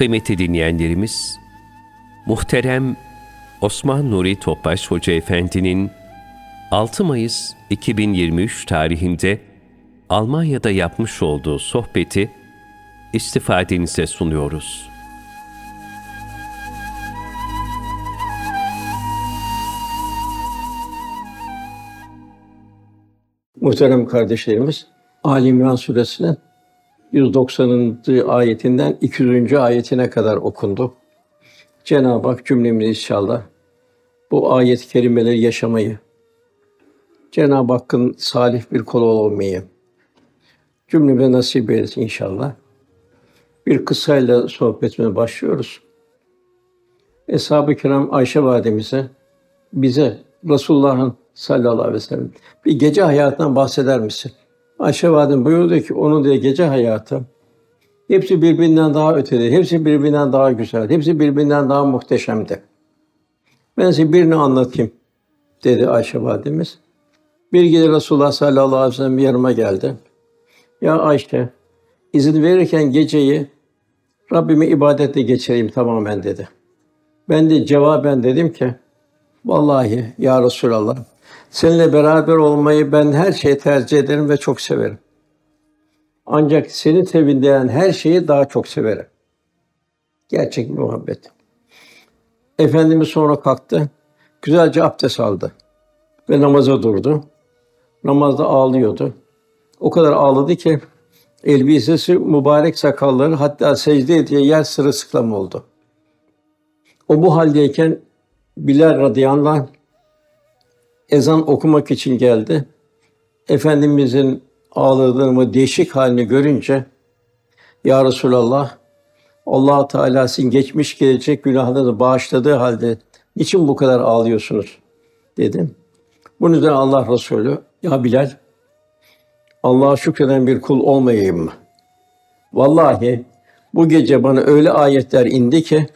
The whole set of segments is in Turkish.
Kıymetli dinleyenlerimiz, muhterem Osman Nuri Topbaş Hoca Efendi'nin 6 Mayıs 2023 tarihinde Almanya'da yapmış olduğu sohbeti istifadenize sunuyoruz. Muhterem kardeşlerimiz, Ali İmran Suresinin 190. ayetinden 200. ayetine kadar okundu. Cenab-ı Hak cümlemizi inşallah bu ayet-i kerimeleri yaşamayı, Cenab-ı Hakk'ın salih bir kulu olmayı cümlemize nasip eylesin inşallah. Bir kısayla sohbetine başlıyoruz. Eshab-ı Kiram Ayşe validemize bize Resulullah'ın sallallahu aleyhi ve sellem bir gece hayatından bahseder misin? Ayşe validem buyurdu ki onun diye gece hayatı hepsi birbirinden daha ötede, hepsi birbirinden daha güzel, hepsi birbirinden daha muhteşemdi. Ben size birini anlatayım dedi Ayşe validemiz. Bir gece Resulullah sallallahu aleyhi ve sellem yanıma geldi. Ya Ayşe, izin verirken geceyi Rabbime ibadetle geçireyim tamamen dedi. Ben de cevaben dedim ki, vallahi ya Resulallah, seninle beraber olmayı ben her şeyi tercih ederim ve çok severim. Ancak seni sevindiren her şeyi daha çok severim. Gerçek muhabbet. Efendimiz sonra kalktı, güzelce abdest aldı ve namaza durdu. Namazda ağlıyordu. O kadar ağladı ki elbisesi mübarek sakalları hatta secde ettiği yer sırılsıklam oldu. O bu haldeyken Bilal radıyallahu anh ezan okumak için geldi. Efendimizin ağladığını, değişik halini görünce Ya Resulallah Allah Teala sizin geçmiş gelecek günahlarınızı bağışladığı halde niçin bu kadar ağlıyorsunuz dedim. Bunun üzerine Allah Resulü ya Bilal Allah'a şükreden bir kul olmayayım mı? Vallahi bu gece bana öyle ayetler indi ki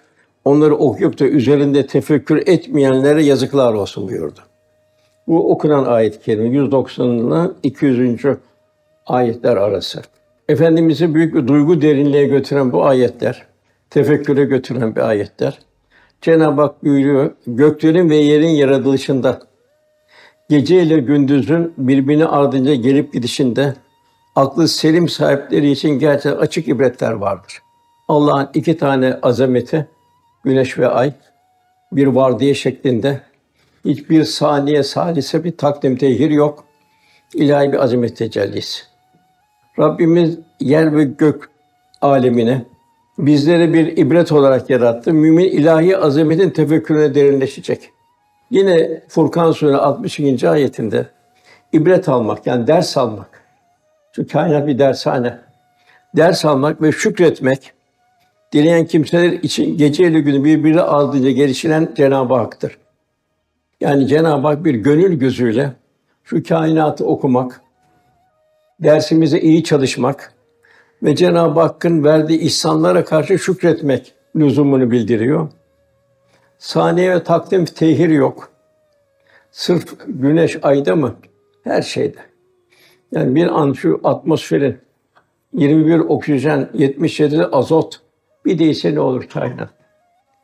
onları okuyup da üzerinde tefekkür etmeyenlere yazıklar olsun buyurdu. Bu okunan ayet-i kerime 190 ile 200. ayetler arası. Efendimizi büyük bir duygu derinliğe götüren bu ayetler, tefekküre götüren bir ayetler. Cenab-ı Hak buyuruyor, göklerin ve yerin yaratılışında, gece ile gündüzün birbirine ardınca gelip gidişinde, aklı selim sahipleri için gerçekten açık ibretler vardır. Allah'ın iki tane azameti, güneş ve ay, bir vardiye şeklinde hiçbir saniye salise bir takdim tehir yok. İlahi bir azamet tecellisi. Rabbimiz yer ve gök alemine bizleri bir ibret olarak yarattı. Mümin ilahi azametin tefekkürüne derinleşecek. Yine Furkan Suresi 62. ayetinde ibret almak yani ders almak. Çünkü kainat bir dershane. Ders almak ve şükretmek dileyen kimseler için gece ile günü birbiri ardınca gelişilen Cenab-ı Hak'tır. Yani Cenab-ı Hak bir gönül gözüyle şu kainatı okumak, dersimize iyi çalışmak ve Cenab-ı Hakk'ın verdiği ihsanlara karşı şükretmek lüzumunu bildiriyor. Saniye ve takdim tehir yok. Sırf güneş ayda mı? Her şeyde. Yani bir an şu atmosferin 21 oksijen, 77 azot bir değilse ne olur kainat?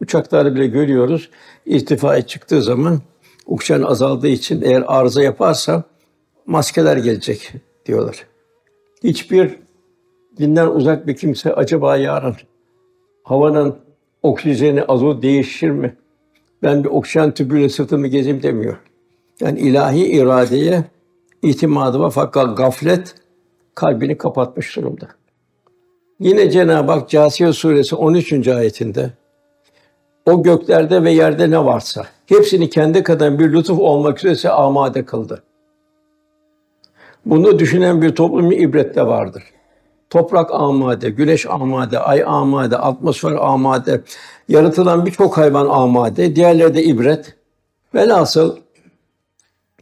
Uçaklarda bile görüyoruz. İrtifaya çıktığı zaman oksijen azaldığı için eğer arıza yaparsa maskeler gelecek diyorlar. Hiçbir dinden uzak bir kimse acaba yarın havanın oksijeni azot değişir mi? Ben bir oksijen tüpüyle sırtımı gezeyim demiyor. Yani ilahi iradeye itimadı var fakat gaflet kalbini kapatmış durumda. Yine Cenab-ı Hak Câsiye suresi 13. ayetinde o göklerde ve yerde ne varsa hepsini kendi kadar bir lütuf olmak üzere amade kıldı. Bunu düşünen bir toplum ibret de vardır. Toprak amade, güneş amade, ay amade, atmosfer amade, yaratılan birçok hayvan amade, diğerleri de ibret. Velhasıl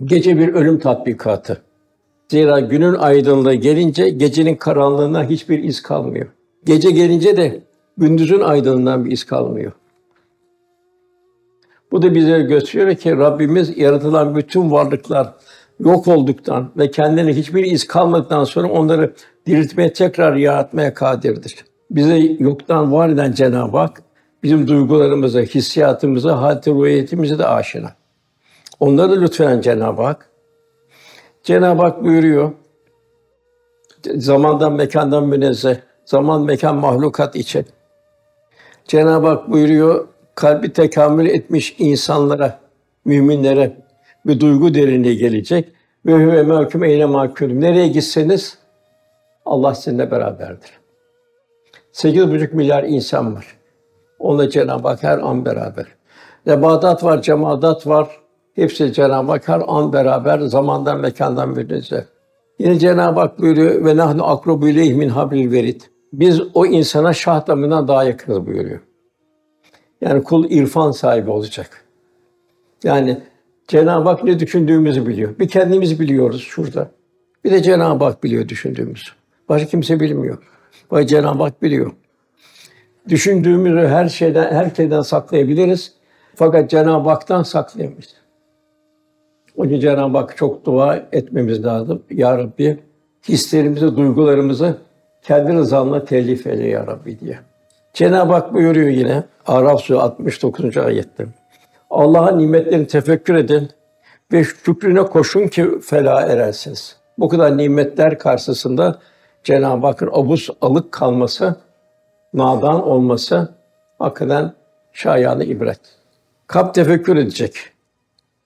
gece bir ölüm tatbikatı. Zira günün aydınlığı gelince gecenin karanlığına hiçbir iz kalmıyor. Gece gelince de gündüzün aydınlığından bir iz kalmıyor. Bu da bize gösteriyor ki Rabbimiz yaratılan bütün varlıklar yok olduktan ve kendine hiçbir iz kalmadıktan sonra onları diriltmeye tekrar yaratmaya kadirdir. Bize yoktan var eden Cenab-ı Hak bizim duygularımıza, hissiyatımıza, hatta ruhiyetimize de aşina. Onları lütfen Cenab-ı Hak. Cenab-ı Hak buyuruyor, zamandan mekandan münezzeh, zaman mekan mahlukat için. Cenab-ı Hak buyuruyor, kalbi tekamül etmiş insanlara, müminlere bir duygu derinliği gelecek. Ve huve mahkum eyle mahkum. Nereye gitseniz Allah sizinle beraberdir. Sekiz buçuk milyar insan var. Onunla Cenab-ı Hak her an beraber. Nebadat var, cemaat var. Hepsi Cenab-ı Hak her an beraber, zamandan, mekandan münezzeh. Yine Cenab-ı Hak buyuruyor ve nahnu akrobu ileyh min hablil verid. Biz o insana şah damından daha yakınız buyuruyor. Yani kul irfan sahibi olacak. Yani Cenab-ı Hak ne düşündüğümüzü biliyor. Bir kendimiz biliyoruz şurada. Bir de Cenab-ı Hak biliyor düşündüğümüzü. Başka kimse bilmiyor. Ve Cenab-ı Hak biliyor. Düşündüğümüzü her şeyden, her şeyden saklayabiliriz. Fakat Cenab-ı Hak'tan saklayamayız. O yüzden Cenab-ı Hak çok dua etmemiz lazım. Ya Rabbi hislerimizi, duygularımızı kendi rızanla telif eyle ya Rabbi diye. Cenab-ı Hak buyuruyor yine Araf Suresi 69. ayette. Allah'ın nimetlerini tefekkür edin ve şükrüne koşun ki fela erersiniz. Bu kadar nimetler karşısında Cenab-ı Hakk'ın abuz alık kalması, nadan olması hakikaten şayanı ibret. Kalp tefekkür edecek.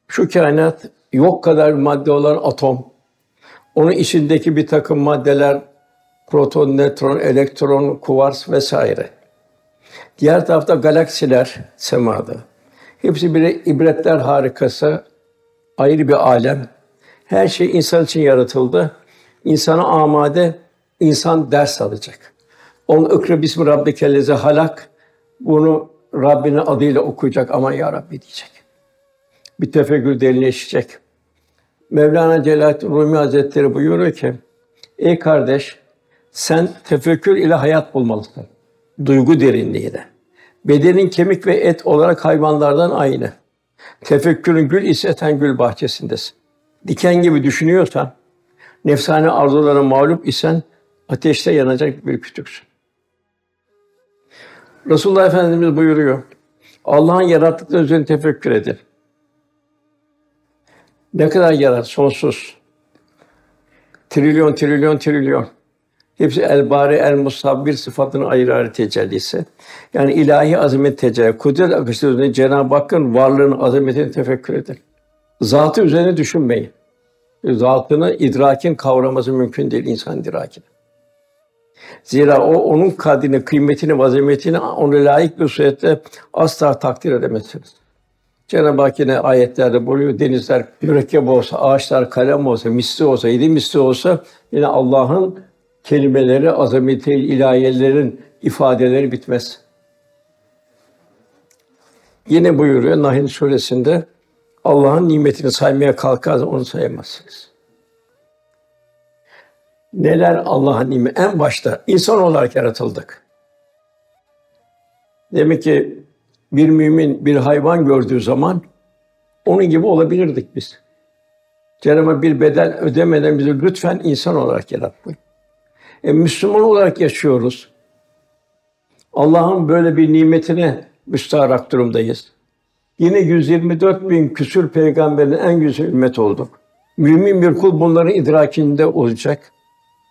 Şu kainat yok kadar madde olan atom, onun içindeki bir takım maddeler, proton, nötron, elektron, kuvars vesaire. Diğer tarafta galaksiler semada. Hepsi bir ibretler harikası, ayrı bir alem. Her şey insan için yaratıldı. İnsana amade, insan ders alacak. On ikra bismi rabbikellezi halak. Bunu Rabbinin adıyla okuyacak ama ya Rabbi diyecek. Bir tefekkür derinleşecek. Mevlana Celaleddin Rumi Hazretleri buyuruyor ki, Ey kardeş, sen tefekkür ile hayat bulmalısın. Duygu derinliğiyle. Bedenin kemik ve et olarak hayvanlardan aynı. Tefekkürün gül ise sen gül bahçesindesin. Diken gibi düşünüyorsan, nefsane arzulara mağlup isen ateşte yanacak bir kütüksün. Resulullah Efendimiz buyuruyor. Allah'ın yarattıkları üzerine tefekkür edin. Ne kadar yarat sonsuz. Trilyon, trilyon, trilyon. Hepsi el bari el musabbir sıfatının ayrı ayrı tecellisi. Yani ilahi azamet tecelli, kudret akışı üzerine Cenab-ı Hakk'ın varlığının azametini tefekkür edin. Zatı üzerine düşünmeyin. Zatını idrakin kavraması mümkün değil insan idrakine. Zira o onun kadrini, kıymetini, azametini onu layık bir surette asla takdir edemezsiniz. Cenab-ı Hak yine ayetlerde buyuruyor, denizler mürekkep olsa, ağaçlar kalem olsa, misli olsa, yedi misli olsa yine Allah'ın kelimeleri, azameti, ilahiyelerin ifadeleri bitmez. Yine buyuruyor Nahl suresinde Allah'ın nimetini saymaya kalkarsa onu sayamazsınız. Neler Allah'ın nimeti? En başta insan olarak yaratıldık. Demek ki bir mümin bir hayvan gördüğü zaman onun gibi olabilirdik biz. Cenab-ı bir bedel ödemeden bizi lütfen insan olarak yaratmayın. E, Müslüman olarak yaşıyoruz. Allah'ın böyle bir nimetine müstaharak durumdayız. Yine 124 bin küsür peygamberin en güzel ümmet olduk. Mümin bir kul bunların idrakinde olacak.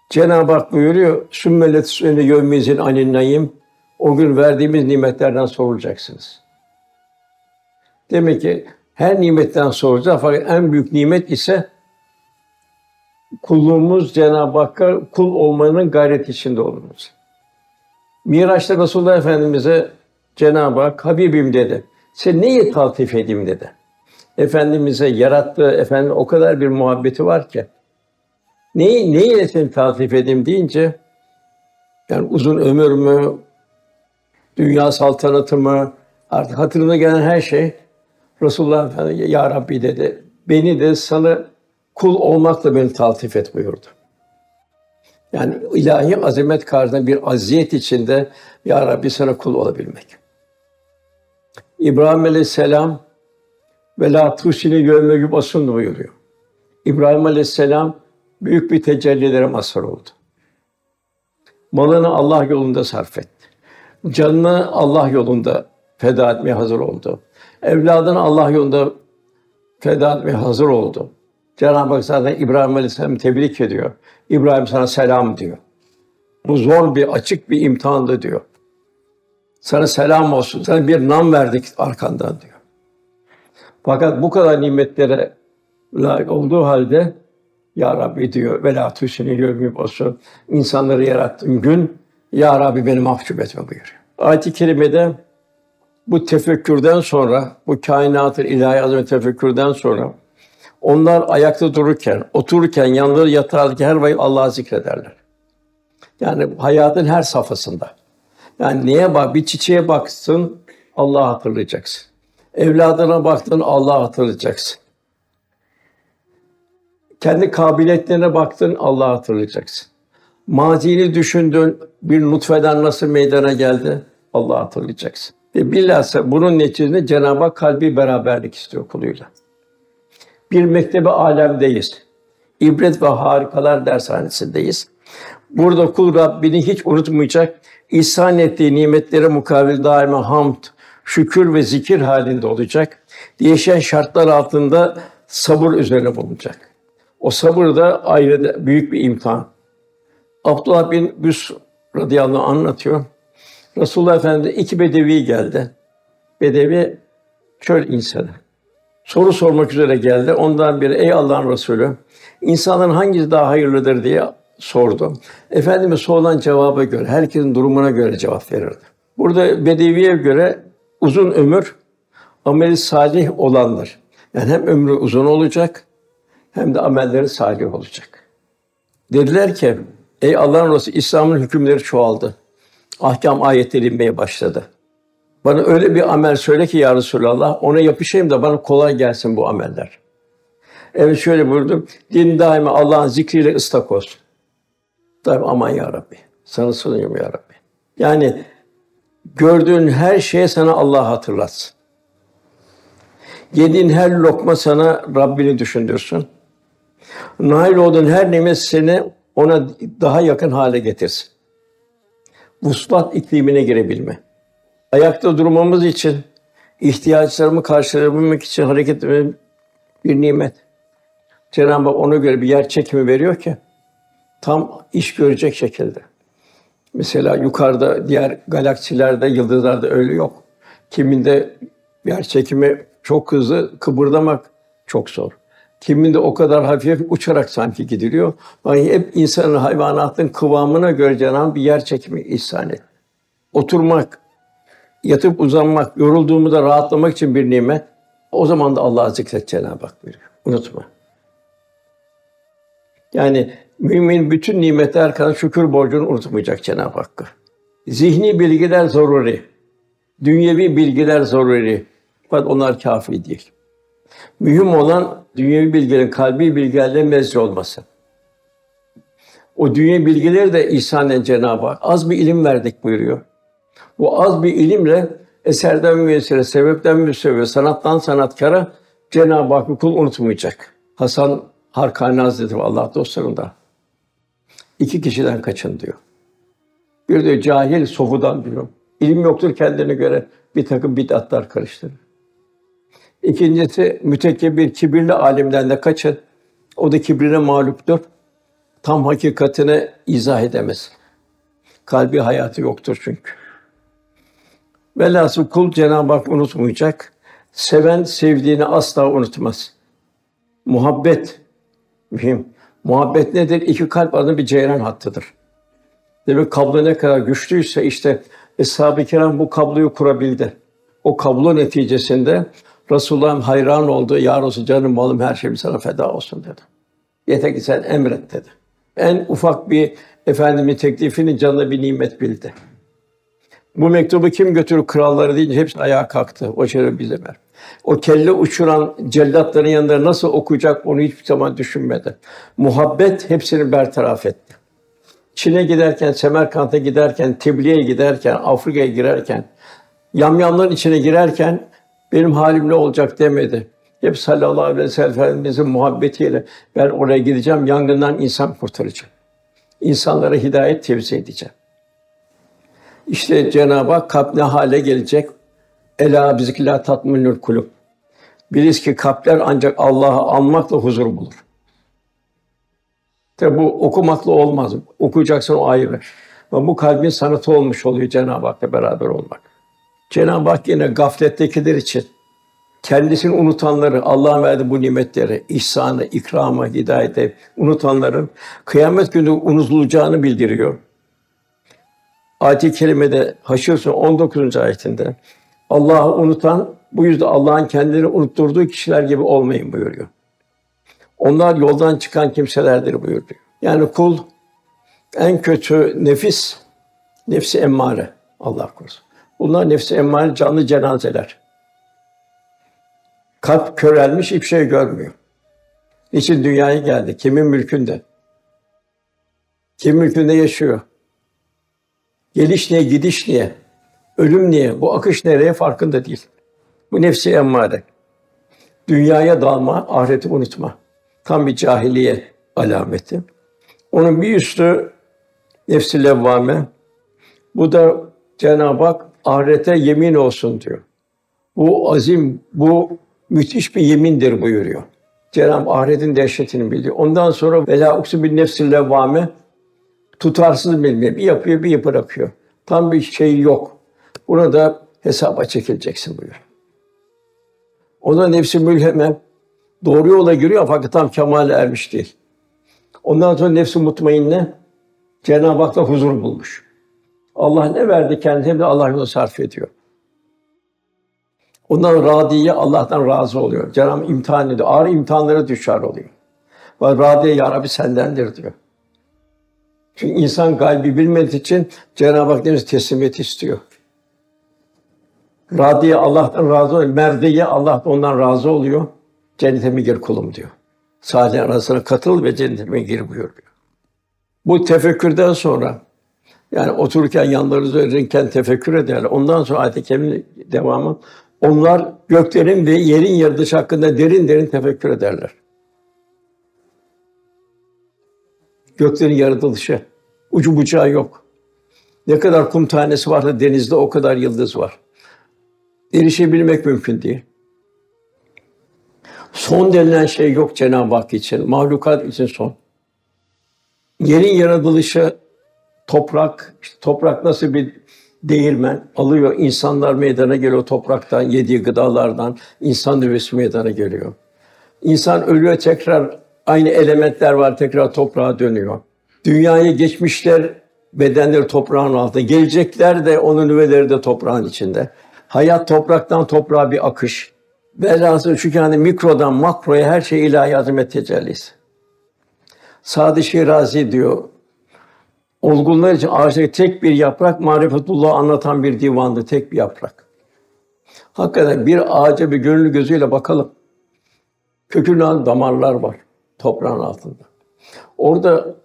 Cenab-ı Hak buyuruyor, sümmelet sünne yevmizin anin O gün verdiğimiz nimetlerden sorulacaksınız. Demek ki her nimetten soracağız fakat en büyük nimet ise kulluğumuz Cenab-ı Hakk'a kul olmanın gayret içinde olmamız. Miraç'ta Resulullah Efendimiz'e Cenab-ı Hak Habibim dedi. Sen neyi taltif edeyim dedi. Efendimiz'e yarattığı efendim o kadar bir muhabbeti var ki. Neyi neyle seni taltif edeyim deyince yani uzun ömür mü, dünya saltanatı mı, artık hatırına gelen her şey Resulullah Efendimiz ya Rabbi dedi. Beni de sana kul olmakla beni taltif et buyurdu. Yani ilahi azamet karşısında bir aziyet içinde ya Rabbi sana kul olabilmek. İbrahim Aleyhisselam ve la tusini görme gibi asun buyuruyor. İbrahim Aleyhisselam büyük bir tecellilere mazhar oldu. Malını Allah yolunda sarf etti. Canını Allah yolunda feda etmeye hazır oldu. Evladını Allah yolunda feda etmeye hazır oldu. Cenab-ı Hak zaten İbrahim Aleyhisselam tebrik ediyor. İbrahim sana selam diyor. Bu zor bir, açık bir imtihandı diyor. Sana selam olsun. Sana bir nam verdik arkandan diyor. Fakat bu kadar nimetlere layık olduğu halde Ya Rabbi diyor ve la tüsini yevmi olsun. İnsanları yarattığın gün Ya Rabbi beni mahcup etme buyuruyor. Ayet-i kerimede bu tefekkürden sonra, bu kainatın ilahi azami tefekkürden sonra onlar ayakta dururken, otururken, yanları yatarken her vakit Allah'ı zikrederler. Yani hayatın her safhasında. Yani neye bak, bir çiçeğe baksın, Allah'ı hatırlayacaksın. Evladına baktın, Allah'ı hatırlayacaksın. Kendi kabiliyetlerine baktın, Allah'ı hatırlayacaksın. Mazini düşündün, bir nutfeden nasıl meydana geldi, Allah'ı hatırlayacaksın. Ve bilhassa bunun neticesinde Cenab-ı Hak kalbi beraberlik istiyor kuluyla. Bir mektebe alemdeyiz. İbret ve harikalar dershanesindeyiz. Burada kul Rabbini hiç unutmayacak, ihsan ettiği nimetlere mukabil daima hamd, şükür ve zikir halinde olacak. Değişen şartlar altında sabır üzerine bulunacak. O sabır da ayrı büyük bir imtihan. Abdullah bin Büs radıyallahu anh anlatıyor. Resulullah Efendimiz iki bedevi geldi. Bedevi çöl insanı. Soru sormak üzere geldi. Ondan biri ey Allah'ın Resulü insanların hangisi daha hayırlıdır diye sordu. Efendimiz sorulan cevaba göre, herkesin durumuna göre cevap verirdi. Burada Bedevi'ye göre uzun ömür ameli salih olandır. Yani hem ömrü uzun olacak hem de amelleri salih olacak. Dediler ki ey Allah'ın Resulü İslam'ın hükümleri çoğaldı. Ahkam ayetleri inmeye başladı. Bana öyle bir amel söyle ki ya Resulallah, ona yapışayım da bana kolay gelsin bu ameller. Evet şöyle buyurdum, din daima Allah'ın zikriyle ıslak olsun. Daima aman ya Rabbi, sana sığınıyorum ya Rabbi. Yani gördüğün her şeye sana Allah hatırlatsın. Yediğin her lokma sana Rabbini düşündürsün. Nail olduğun her nimet seni ona daha yakın hale getirsin. Vuslat iklimine girebilme. Ayakta durmamız için, ihtiyaçlarımı karşılayabilmek için hareket etmemiz bir nimet. Cenab-ı Hak ona göre bir yer çekimi veriyor ki tam iş görecek şekilde. Mesela yukarıda diğer galaksilerde, yıldızlarda öyle yok. Kiminde yer çekimi çok hızlı, kıpırdamak çok zor. Kiminde o kadar hafif uçarak sanki gidiliyor. Yani hep insanın, hayvanatın kıvamına göre Cenab-ı bir yer çekimi ihsan et. Oturmak, yatıp uzanmak, yorulduğumu da rahatlamak için bir nimet. O zaman da Allah'ı zikret Cenab-ı Hak veriyor. Unutma. Yani mümin bütün nimetler kadar şükür borcunu unutmayacak Cenab-ı Hakk'a. Zihni bilgiler zaruri. Dünyevi bilgiler zaruri. Fakat onlar kafi değil. Mühim olan dünyevi bilgilerin kalbi bilgilerle mezci olması. O dünya bilgileri de ihsanen Cenab-ı Hak az bir ilim verdik buyuruyor. Bu az bir ilimle eserden müessire, sebepten müsebbe, sanattan sanatkara Cenab-ı Hak kul unutmayacak. Hasan Harkani Hazretleri Allah dostlarında iki kişiden kaçın diyor. Bir de cahil sofudan diyor. İlim yoktur kendine göre bir takım bid'atlar karıştırır. İkincisi mütekebbir, kibirli alimden de kaçın. O da kibrine mağluptur. Tam hakikatini izah edemez. Kalbi hayatı yoktur çünkü. Velhasıl kul Cenab-ı Hak unutmayacak. Seven sevdiğini asla unutmaz. Muhabbet mühim. Muhabbet nedir? İki kalp arasında bir ceyran hattıdır. Demek kablo ne kadar güçlüyse işte Eshab-ı Kiram bu kabloyu kurabildi. O kablo neticesinde Resulullah'ın hayran oldu. Ya Resul canım malım her şeyim sana feda olsun dedi. Yeter ki sen emret dedi. En ufak bir efendimin teklifini canına bir nimet bildi. Bu mektubu kim götürür kralları deyince hepsi ayağa kalktı. O şeref. O kelle uçuran cellatların yanında nasıl okuyacak onu hiçbir zaman düşünmedi. Muhabbet hepsini bertaraf etti. Çin'e giderken, Semerkant'a giderken, Tebliğ'e giderken, Afrika'ya girerken, yamyamların içine girerken benim halim ne olacak demedi. Hep sallallahu aleyhi ve sellem Efendimizin muhabbetiyle ben oraya gideceğim, yangından insan kurtaracağım. İnsanlara hidayet tevzi edeceğim. İşte Cenab-ı Hak kalp ne hale gelecek? Ela bizikla tatminül kulub. Biliz ki kalpler ancak Allah'ı anmakla huzur bulur. Tabi bu okumakla olmaz. Okuyacaksın o ayrı. Ama bu kalbin sanatı olmuş oluyor Cenab-ı Hak'la beraber olmak. Cenab-ı Hak yine gaflettekiler için kendisini unutanları, Allah'ın verdiği bu nimetleri, ihsanı, ikramı, hidayeti unutanların kıyamet günü unutulacağını bildiriyor. Ayet-i kerimede Haşr Suresi 19. ayetinde Allah'ı unutan bu yüzden Allah'ın kendini unutturduğu kişiler gibi olmayın buyuruyor. Onlar yoldan çıkan kimselerdir buyuruyor. Yani kul en kötü nefis nefsi emmare Allah korusun. Bunlar nefsi emmare canlı cenazeler. Kalp körelmiş hiçbir şey görmüyor. Niçin dünyaya geldi? Kimin mülkünde? Kim mülkünde yaşıyor? Geliş niye, gidiş niye? Ölüm niye? Bu akış nereye farkında değil. Bu nefsi emmare. Dünyaya dalma, ahireti unutma. Tam bir cahiliye alameti. Onun bir üstü nefsi levvame. Bu da Cenab-ı Hak ahirete yemin olsun diyor. Bu azim, bu müthiş bir yemindir buyuruyor. Cenab-ı ahiretin dehşetini biliyor. Ondan sonra vela uksu bin nefsi levvame tutarsız bilmiyor. Bir yapıyor, bir bırakıyor. Tam bir şey yok. Buna da hesaba çekileceksin buyuruyor. O da nefsi mülheme doğru yola giriyor fakat tam kemale ermiş değil. Ondan sonra nefsi mutmainne Cenab-ı Hak'la huzur bulmuş. Allah ne verdi kendine de Allah yolunda sarf ediyor. Ondan radiye Allah'tan razı oluyor. Cenab-ı imtihan ediyor. Ağır imtihanlara düşer oluyor. Ve radiye ya Rabbi sendendir diyor. Çünkü insan kalbi bilmediği için Cenab-ı Hak deniz teslimiyet istiyor. Radiye Allah'tan razı oluyor. Merdiye Allah da ondan razı oluyor. Cennetime gir kulum diyor. Salih arasına katıl ve cennetime gir buyuruyor. Bu tefekkürden sonra yani otururken yanlarınızda öğrenirken tefekkür ederler. Ondan sonra kerimenin devamı onlar göklerin ve yerin yaratılışı hakkında derin derin tefekkür ederler. Göklerin yaratılışı ucu bucağı yok. Ne kadar kum tanesi varsa denizde o kadar yıldız var. Erişebilmek mümkün değil. Son denilen şey yok Cenab-ı Hak için, mahlukat için son. Yerin yaratılışı toprak, işte toprak nasıl bir değirmen alıyor, insanlar meydana geliyor topraktan, yediği gıdalardan, insan nüvesi meydana geliyor. İnsan ölüyor tekrar, aynı elementler var tekrar toprağa dönüyor. Dünyaya geçmişler bedenleri toprağın altında, gelecekler de onun nüveleri de toprağın içinde. Hayat topraktan toprağa bir akış. Velhasıl çünkü hani mikrodan makroya her şey ilahi azamet tecellisi. Sadi Şirazi diyor, olgunlar için ağaçtaki tek bir yaprak marifetullah anlatan bir divandı, tek bir yaprak. Hakikaten bir ağaca bir gönüllü gözüyle bakalım. Kökünden damarlar var toprağın altında. Orada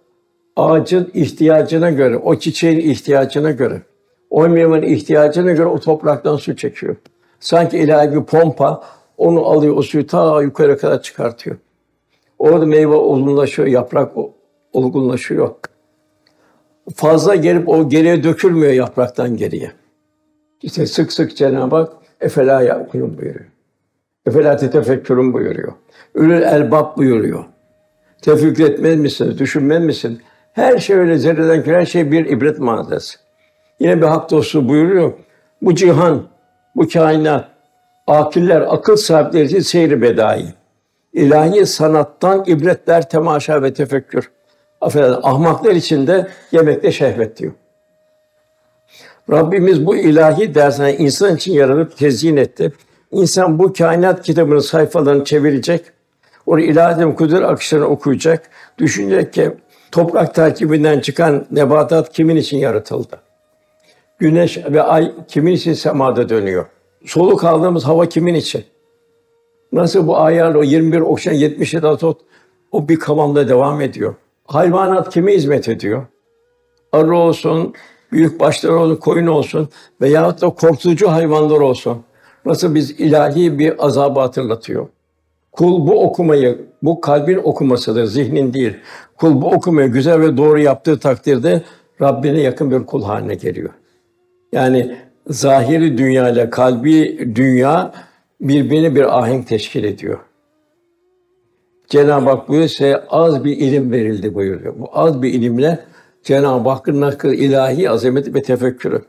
ağacın ihtiyacına göre, o çiçeğin ihtiyacına göre, o meyvenin ihtiyacına göre o topraktan su çekiyor. Sanki ilahi bir pompa onu alıyor, o suyu ta yukarı kadar çıkartıyor. Orada meyve olgunlaşıyor, yaprak olgunlaşıyor. Fazla gelip o geriye dökülmüyor yapraktan geriye. İşte sık sık Cenab-ı Hak efela yakulun buyuruyor. Efela tefekkürün buyuruyor. Ülül elbab buyuruyor. Tefekkür etmez misin, düşünmez misin? Her şey öyle zerreden her şey bir ibret manzarası. Yine bir hak dostu buyuruyor. Bu cihan, bu kainat, akiller, akıl sahipleri için seyri bedai. İlahi sanattan ibretler, temaşa ve tefekkür. Affedersin, ahmaklar için de yemekte şehvet diyor. Rabbimiz bu ilahi dersine insan için yaranıp tezyin etti. İnsan bu kainat kitabının sayfalarını çevirecek, onu ilahi kudret akışlarını okuyacak, düşünecek ki toprak takibinden çıkan nebatat kimin için yaratıldı? Güneş ve ay kimin için semada dönüyor? Soluk aldığımız hava kimin için? Nasıl bu ayarla o 21 oksijen 77 azot o bir kavamda devam ediyor. Hayvanat kime hizmet ediyor? Arı olsun, büyük başlar olsun, koyun olsun veyahut da korkutucu hayvanlar olsun. Nasıl biz ilahi bir azabı hatırlatıyor. Kul bu okumayı, bu kalbin okumasıdır, zihnin değil. Kul bu okumayı güzel ve doğru yaptığı takdirde Rabbine yakın bir kul haline geliyor. Yani zahiri dünya ile kalbi dünya birbirini bir ahenk teşkil ediyor. Cenab-ı Hak buyuruyor size az bir ilim verildi buyuruyor. Bu az bir ilimle Cenab-ı Hakk'ın nakı ilahi azameti ve tefekkürü.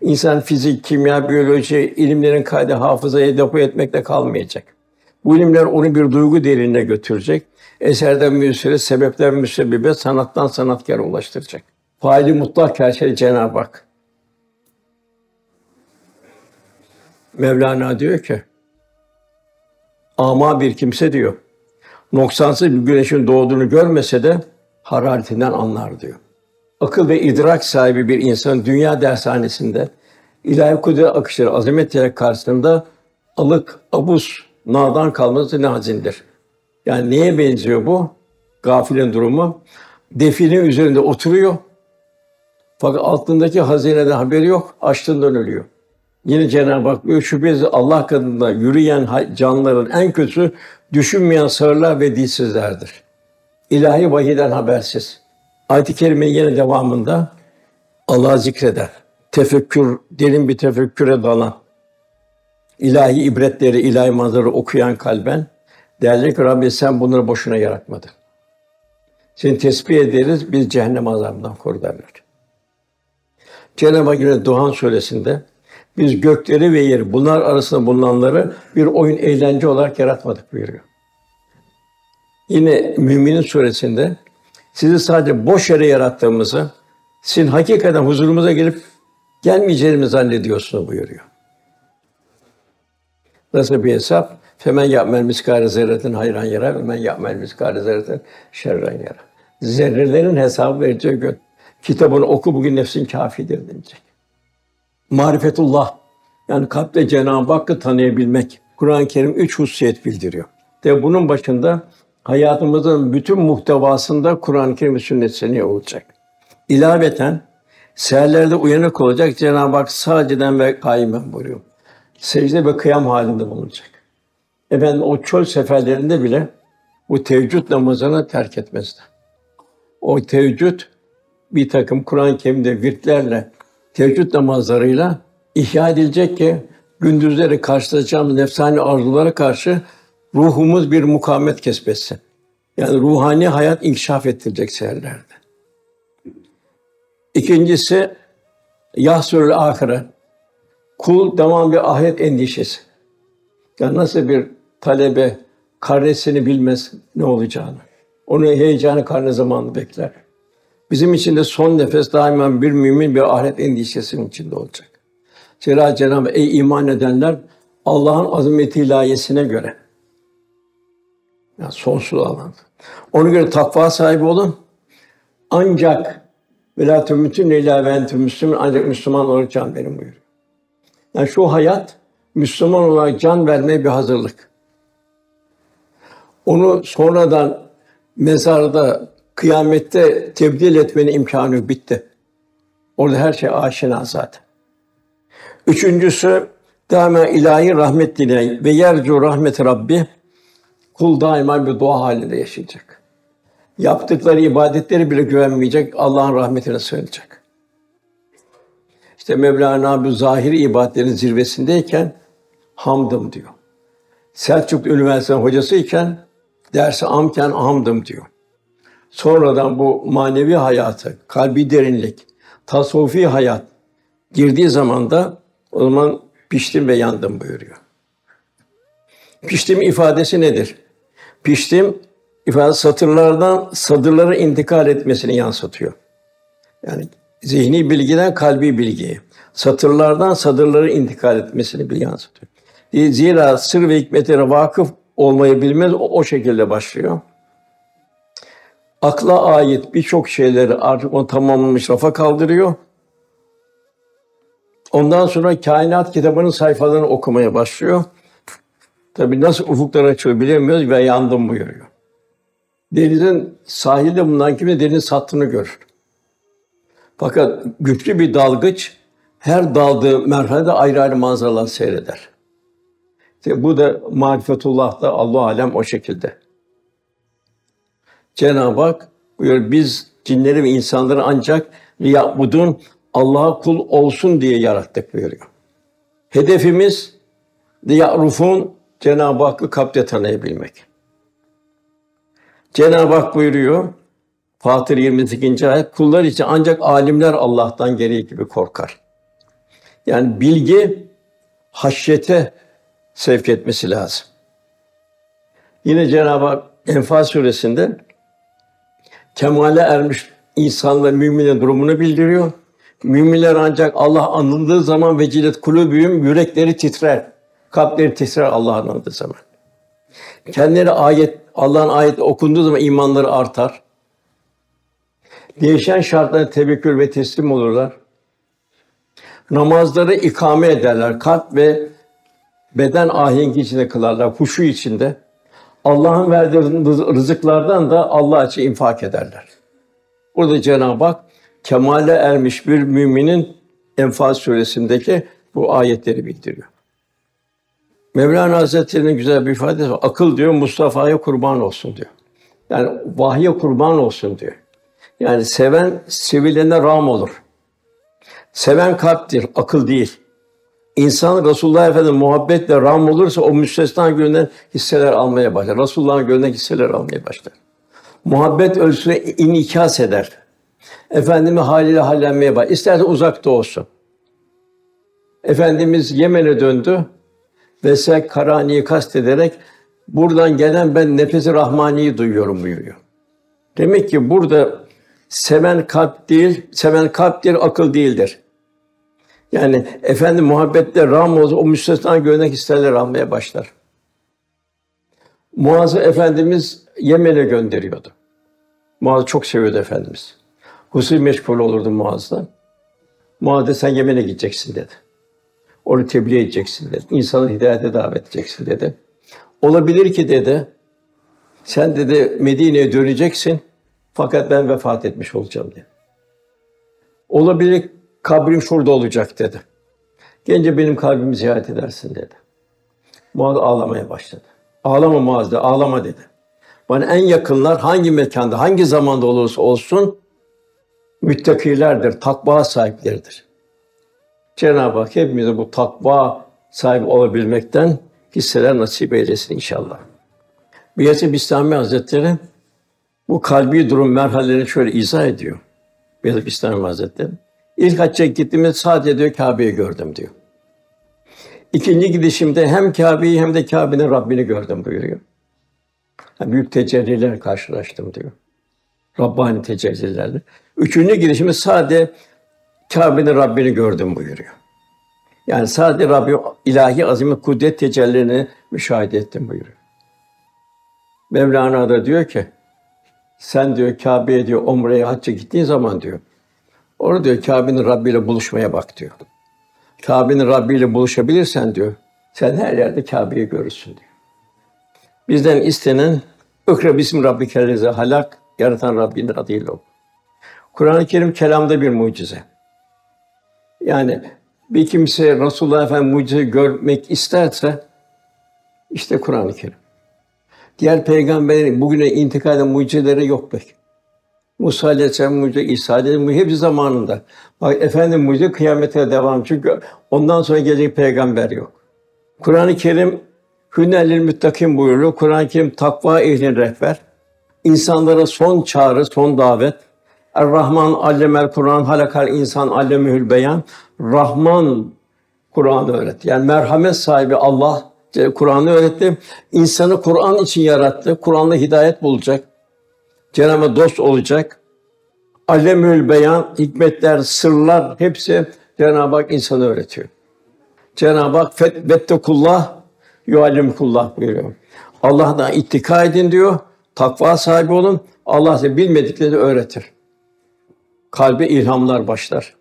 İnsan fizik, kimya, biyoloji ilimlerin kaydı hafızaya depo etmekle kalmayacak. Bu ilimler onu bir duygu derinine götürecek. Eserden müessire, sebepten müsebbibe, sanattan sanatkara ulaştıracak. Faili mutlak her şey Cenab-ı Hak. Mevlana diyor ki, ama bir kimse diyor, noksansız bir güneşin doğduğunu görmese de hararetinden anlar diyor. Akıl ve idrak sahibi bir insan dünya dershanesinde ilahi kudret akışları azamet karşısında alık, abuz, nadan kalması nazindir. Yani neye benziyor bu? Gafilin durumu. Define üzerinde oturuyor. Fakat altındaki hazineden haberi yok. Açlığından ölüyor. Yine Cenab-ı Hak diyor, şüphesiz Allah katında yürüyen canlıların en kötüsü düşünmeyen sağırlar ve dilsizlerdir. İlahi vahiden habersiz. Ayet-i Kerime yine devamında Allah zikreder. Tefekkür, derin bir tefekküre dalan, ilahi ibretleri, ilahi manzara okuyan kalben derler ki Rabbi sen bunları boşuna yaratmadın. Seni tesbih ederiz, biz cehennem azabından koru derler. Cenab-ı Hak yine Duhan suresinde biz gökleri ve yeri bunlar arasında bulunanları bir oyun eğlence olarak yaratmadık buyuruyor. Yine Müminin suresinde sizi sadece boş yere yarattığımızı, sizin hakikaten huzurumuza gelip gelmeyeceğimizi zannediyorsunuz buyuruyor. Nasıl bir hesap? Femen ya'mel miskâre zerretin hayran yara ve men ya'mel miskâre zerretin şerran yara. Zerrelerin hesabı vereceği gün. Kitabını oku bugün nefsin kafidir denecek. Marifetullah yani kalple Cenab-ı Hakk'ı tanıyabilmek. Kur'an-ı Kerim üç hususiyet bildiriyor. De bunun başında hayatımızın bütün muhtevasında Kur'an-ı Kerim sünnet seni olacak. İlaveten seherlerde uyanık olacak Cenab-ı Hak sadeden ve kaimen buyuruyor. Secde ve kıyam halinde bulunacak. Efendim o çöl seferlerinde bile bu teheccüd namazını terk etmezdi. O teheccüd bir takım Kur'an-ı Kerim'de virtlerle, teheccüd namazlarıyla ihya edilecek ki gündüzleri karşılaşacağımız nefsani arzulara karşı ruhumuz bir mukavemet kesbetsin. Yani ruhani hayat inkişaf ettirecek seherlerde. İkincisi yahsürül ahire. Kul devam bir ahiret endişesi. Yani nasıl bir talebe karnesini bilmez ne olacağını. Onu heyecanı karne zamanı bekler. Bizim için de son nefes daima bir mümin bir ahiret endişesinin içinde olacak. Zira Cenab-ı ey iman edenler Allah'ın azameti ilahiyesine göre yani sonsuz alan. Ona göre takva sahibi olun. Ancak velâ tümütün ilâ ve ancak Müslüman olarak can verin buyuruyor. Yani şu hayat Müslüman olarak can vermeye bir hazırlık. Onu sonradan mezarda, kıyamette tebdil etmenin imkanı bitti. Orada her şey aşina zaten. Üçüncüsü daima ilahi rahmet dileyen ve yercu rahmet Rabbi kul daima bir dua halinde yaşayacak. Yaptıkları ibadetleri bile güvenmeyecek, Allah'ın rahmetine sığınacak. İşte Mevlana bu zahiri ibadetlerin zirvesindeyken hamdım diyor. Selçuklu Üniversitesi hocasıyken dersi amken hamdım diyor. Sonradan bu manevi hayatı, kalbi derinlik, tasavvufi hayat girdiği zaman da o zaman piştim ve yandım buyuruyor. Piştim ifadesi nedir? Piştim ifade satırlardan sadırlara intikal etmesini yansıtıyor. Yani zihni bilgiden kalbi bilgiye, satırlardan sadırlara intikal etmesini bir yansıtıyor. Zira sır ve hikmetlere vakıf olmayı bilmez o, o şekilde başlıyor. Akla ait birçok şeyleri artık o tamamlamış rafa kaldırıyor. Ondan sonra kainat kitabının sayfalarını okumaya başlıyor. Tabi nasıl ufuklar açıyor bilemiyoruz ve yandım buyuruyor. Denizin sahilde bulunan kimse deniz hattını görür. Fakat güçlü bir dalgıç her daldığı merhalede ayrı ayrı manzaralar seyreder. İşte bu da marifetullah'ta Allah alem o şekilde. Cenab-ı Hak buyuruyor biz cinleri ve insanları ancak riyabudun Allah'a kul olsun diye yarattık buyuruyor. Hedefimiz diyarufun Cenab-ı Hakk'ı kalpte tanıyabilmek. Cenab-ı Hak buyuruyor Fatır 28. ayet kullar için ancak alimler Allah'tan gereği gibi korkar. Yani bilgi haşyete sevk etmesi lazım. Yine Cenab-ı Hak Enfal suresinde kemale ermiş insanla müminin durumunu bildiriyor. Müminler ancak Allah anıldığı zaman vecilet kulübüyüm yürekleri titrer. Kalpleri titrer Allah anıldığı zaman. Kendileri ayet Allah'ın ayeti okunduğu zaman imanları artar. Değişen şartlara tevekkül ve teslim olurlar. Namazları ikame ederler. Kalp ve beden ahengi içinde kılarlar, huşu içinde. Allah'ın verdiği rızıklardan da Allah için infak ederler. Burada Cenab-ı Hak kemale ermiş bir müminin Enfal suresindeki bu ayetleri bildiriyor. Mevlana Hazretleri'nin güzel bir ifadesi var. Akıl diyor Mustafa'ya kurban olsun diyor. Yani vahye kurban olsun diyor. Yani seven sevilene ram olur. Seven kalptir, akıl değil. İnsan Resulullah Efendimiz muhabbetle ram olursa o müstesna gönlünden hisseler almaya başlar. Resulullah'ın gönlünden hisseler almaya başlar. Muhabbet ölçüsüne inikas eder. Efendimi haliyle hallenmeye başlar. İsterse uzakta olsun. Efendimiz Yemen'e döndü. Vesek Karani'yi kastederek buradan gelen ben nefesi rahmaniyi duyuyorum buyuruyor. Demek ki burada seven kalp değil, seven kalptir, akıl değildir. Yani efendi muhabbetle ram olsa o müstesna gönlek isterler almaya başlar. Muaz'ı Efendimiz Yemen'e gönderiyordu. Muaz çok seviyordu Efendimiz. Hususi meşgul olurdu Muaz'dan. Muaz'da sen Yemen'e gideceksin dedi. Onu tebliğ edeceksin dedi. İnsanı hidayete davet edeceksin dedi. Olabilir ki dedi, sen dedi Medine'ye döneceksin fakat ben vefat etmiş olacağım dedi. Olabilir kabrim şurada olacak dedi. Gence benim kalbimi ziyaret edersin dedi. Muaz ağlamaya başladı. Ağlama Muaz dedi, ağlama dedi. Bana en yakınlar hangi mekanda, hangi zamanda olursa olsun müttakilerdir, takva sahipleridir. Cenab-ı Hak hepimize bu takva sahibi olabilmekten hisseler nasip eylesin inşallah. Biyat-ı Bistami Hazretleri bu kalbi durum merhalelerini şöyle izah ediyor. Biyat-ı Bistami Hazretleri. İlk hacca gittiğimde sadece diyor Kabe'yi gördüm diyor. İkinci gidişimde hem Kabe'yi hem de Kabe'nin Rabbini gördüm buyuruyor. Yani büyük tecelliler karşılaştım diyor. Rabbani tecellilerle. Üçüncü gidişimde sadece Kabe'nin Rabbini gördüm buyuruyor. Yani sadece Rabbi ilahi azim kudret tecellilerini müşahede ettim buyuruyor. Mevlana da diyor ki sen diyor Kabe'ye diyor Umre'ye hacca gittiğin zaman diyor Orada diyor Kabe'nin Rabbi ile buluşmaya bak diyor. Kabe'nin Rabbi ile buluşabilirsen diyor, sen her yerde Kabe'yi görürsün diyor. Bizden istenen Ökre bismi Rabbi kelleze halak, yaratan Rabbinin adıyla oku. Kur'an-ı Kerim kelamda bir mucize. Yani bir kimse Resulullah Efendimiz mucize görmek isterse işte Kur'an-ı Kerim. Diğer peygamberlerin bugüne intikal eden mucizeleri yok pek. Musa Aleyhisselam mucize, İsa Aleyhisselam mucize hepsi zamanında. Bak efendim mucize kıyamete devam. Çünkü ondan sonra gelecek peygamber yok. Kur'an-ı Kerim Hünnellil müttakim buyuruyor. Kur'an-ı Kerim takva ehlin rehber. İnsanlara son çağrı, son davet. Er-Rahman allemel Kur'an halakal insan allemühül beyan. Rahman Kur'an'ı öğretti. Yani merhamet sahibi Allah Kur'an'ı öğretti. İnsanı Kur'an için yarattı. Kur'an'la hidayet bulacak. Cenab-ı dost olacak. Alemül beyan, hikmetler, sırlar hepsi Cenab-ı Hak insana öğretiyor. Cenab-ı Hak vettekullah yuallimkullah buyuruyor. Allah'tan ittika edin diyor. Takva sahibi olun. Allah size bilmediklerini öğretir. Kalbe ilhamlar başlar.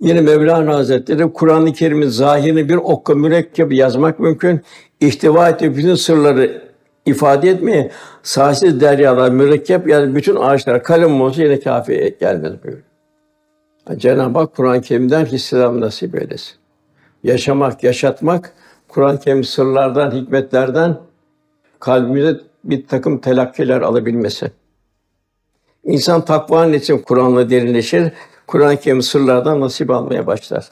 Yine Mevlana Hazretleri Kur'an-ı Kerim'in zahirini bir okka mürekkep yazmak mümkün. İhtiva ettiği bütün sırları ifade etmeye sahipsiz deryalar, mürekkep yani bütün ağaçlar kalem olsa yine kafi gelmez buyuruyor. Cenab-ı Hak Kur'an-ı Kerim'den hisselam nasip eylesin. Yaşamak, yaşatmak, Kur'an-ı Kerim sırlardan, hikmetlerden kalbimize bir takım telakkiler alabilmesi. İnsan takvanın için Kur'an'la derinleşir. Kur'an-ı Kerim sırlardan nasip almaya başlar.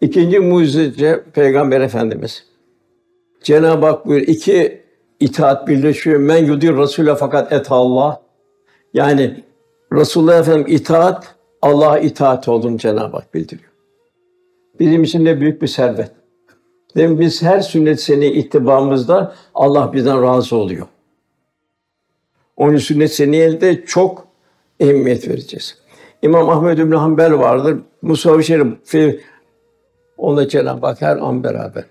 İkinci mucize Peygamber Efendimiz. Cenab-ı Hak buyuruyor, iki itaat birleşiyor. Men yudir Rasûle fakat et Allah. Yani Resulullah Efendimiz itaat, Allah'a itaat olduğunu Cenab-ı Hak bildiriyor. Bizim için de büyük bir servet. Demek biz her sünnet seni ittibamızda Allah bizden razı oluyor. Onun sünnet seniyelde çok ehemmiyet vereceğiz. İmam Ahmed bin Hanbel vardır. Musavi Şerif onunla Cenab-ı Hak her an beraber.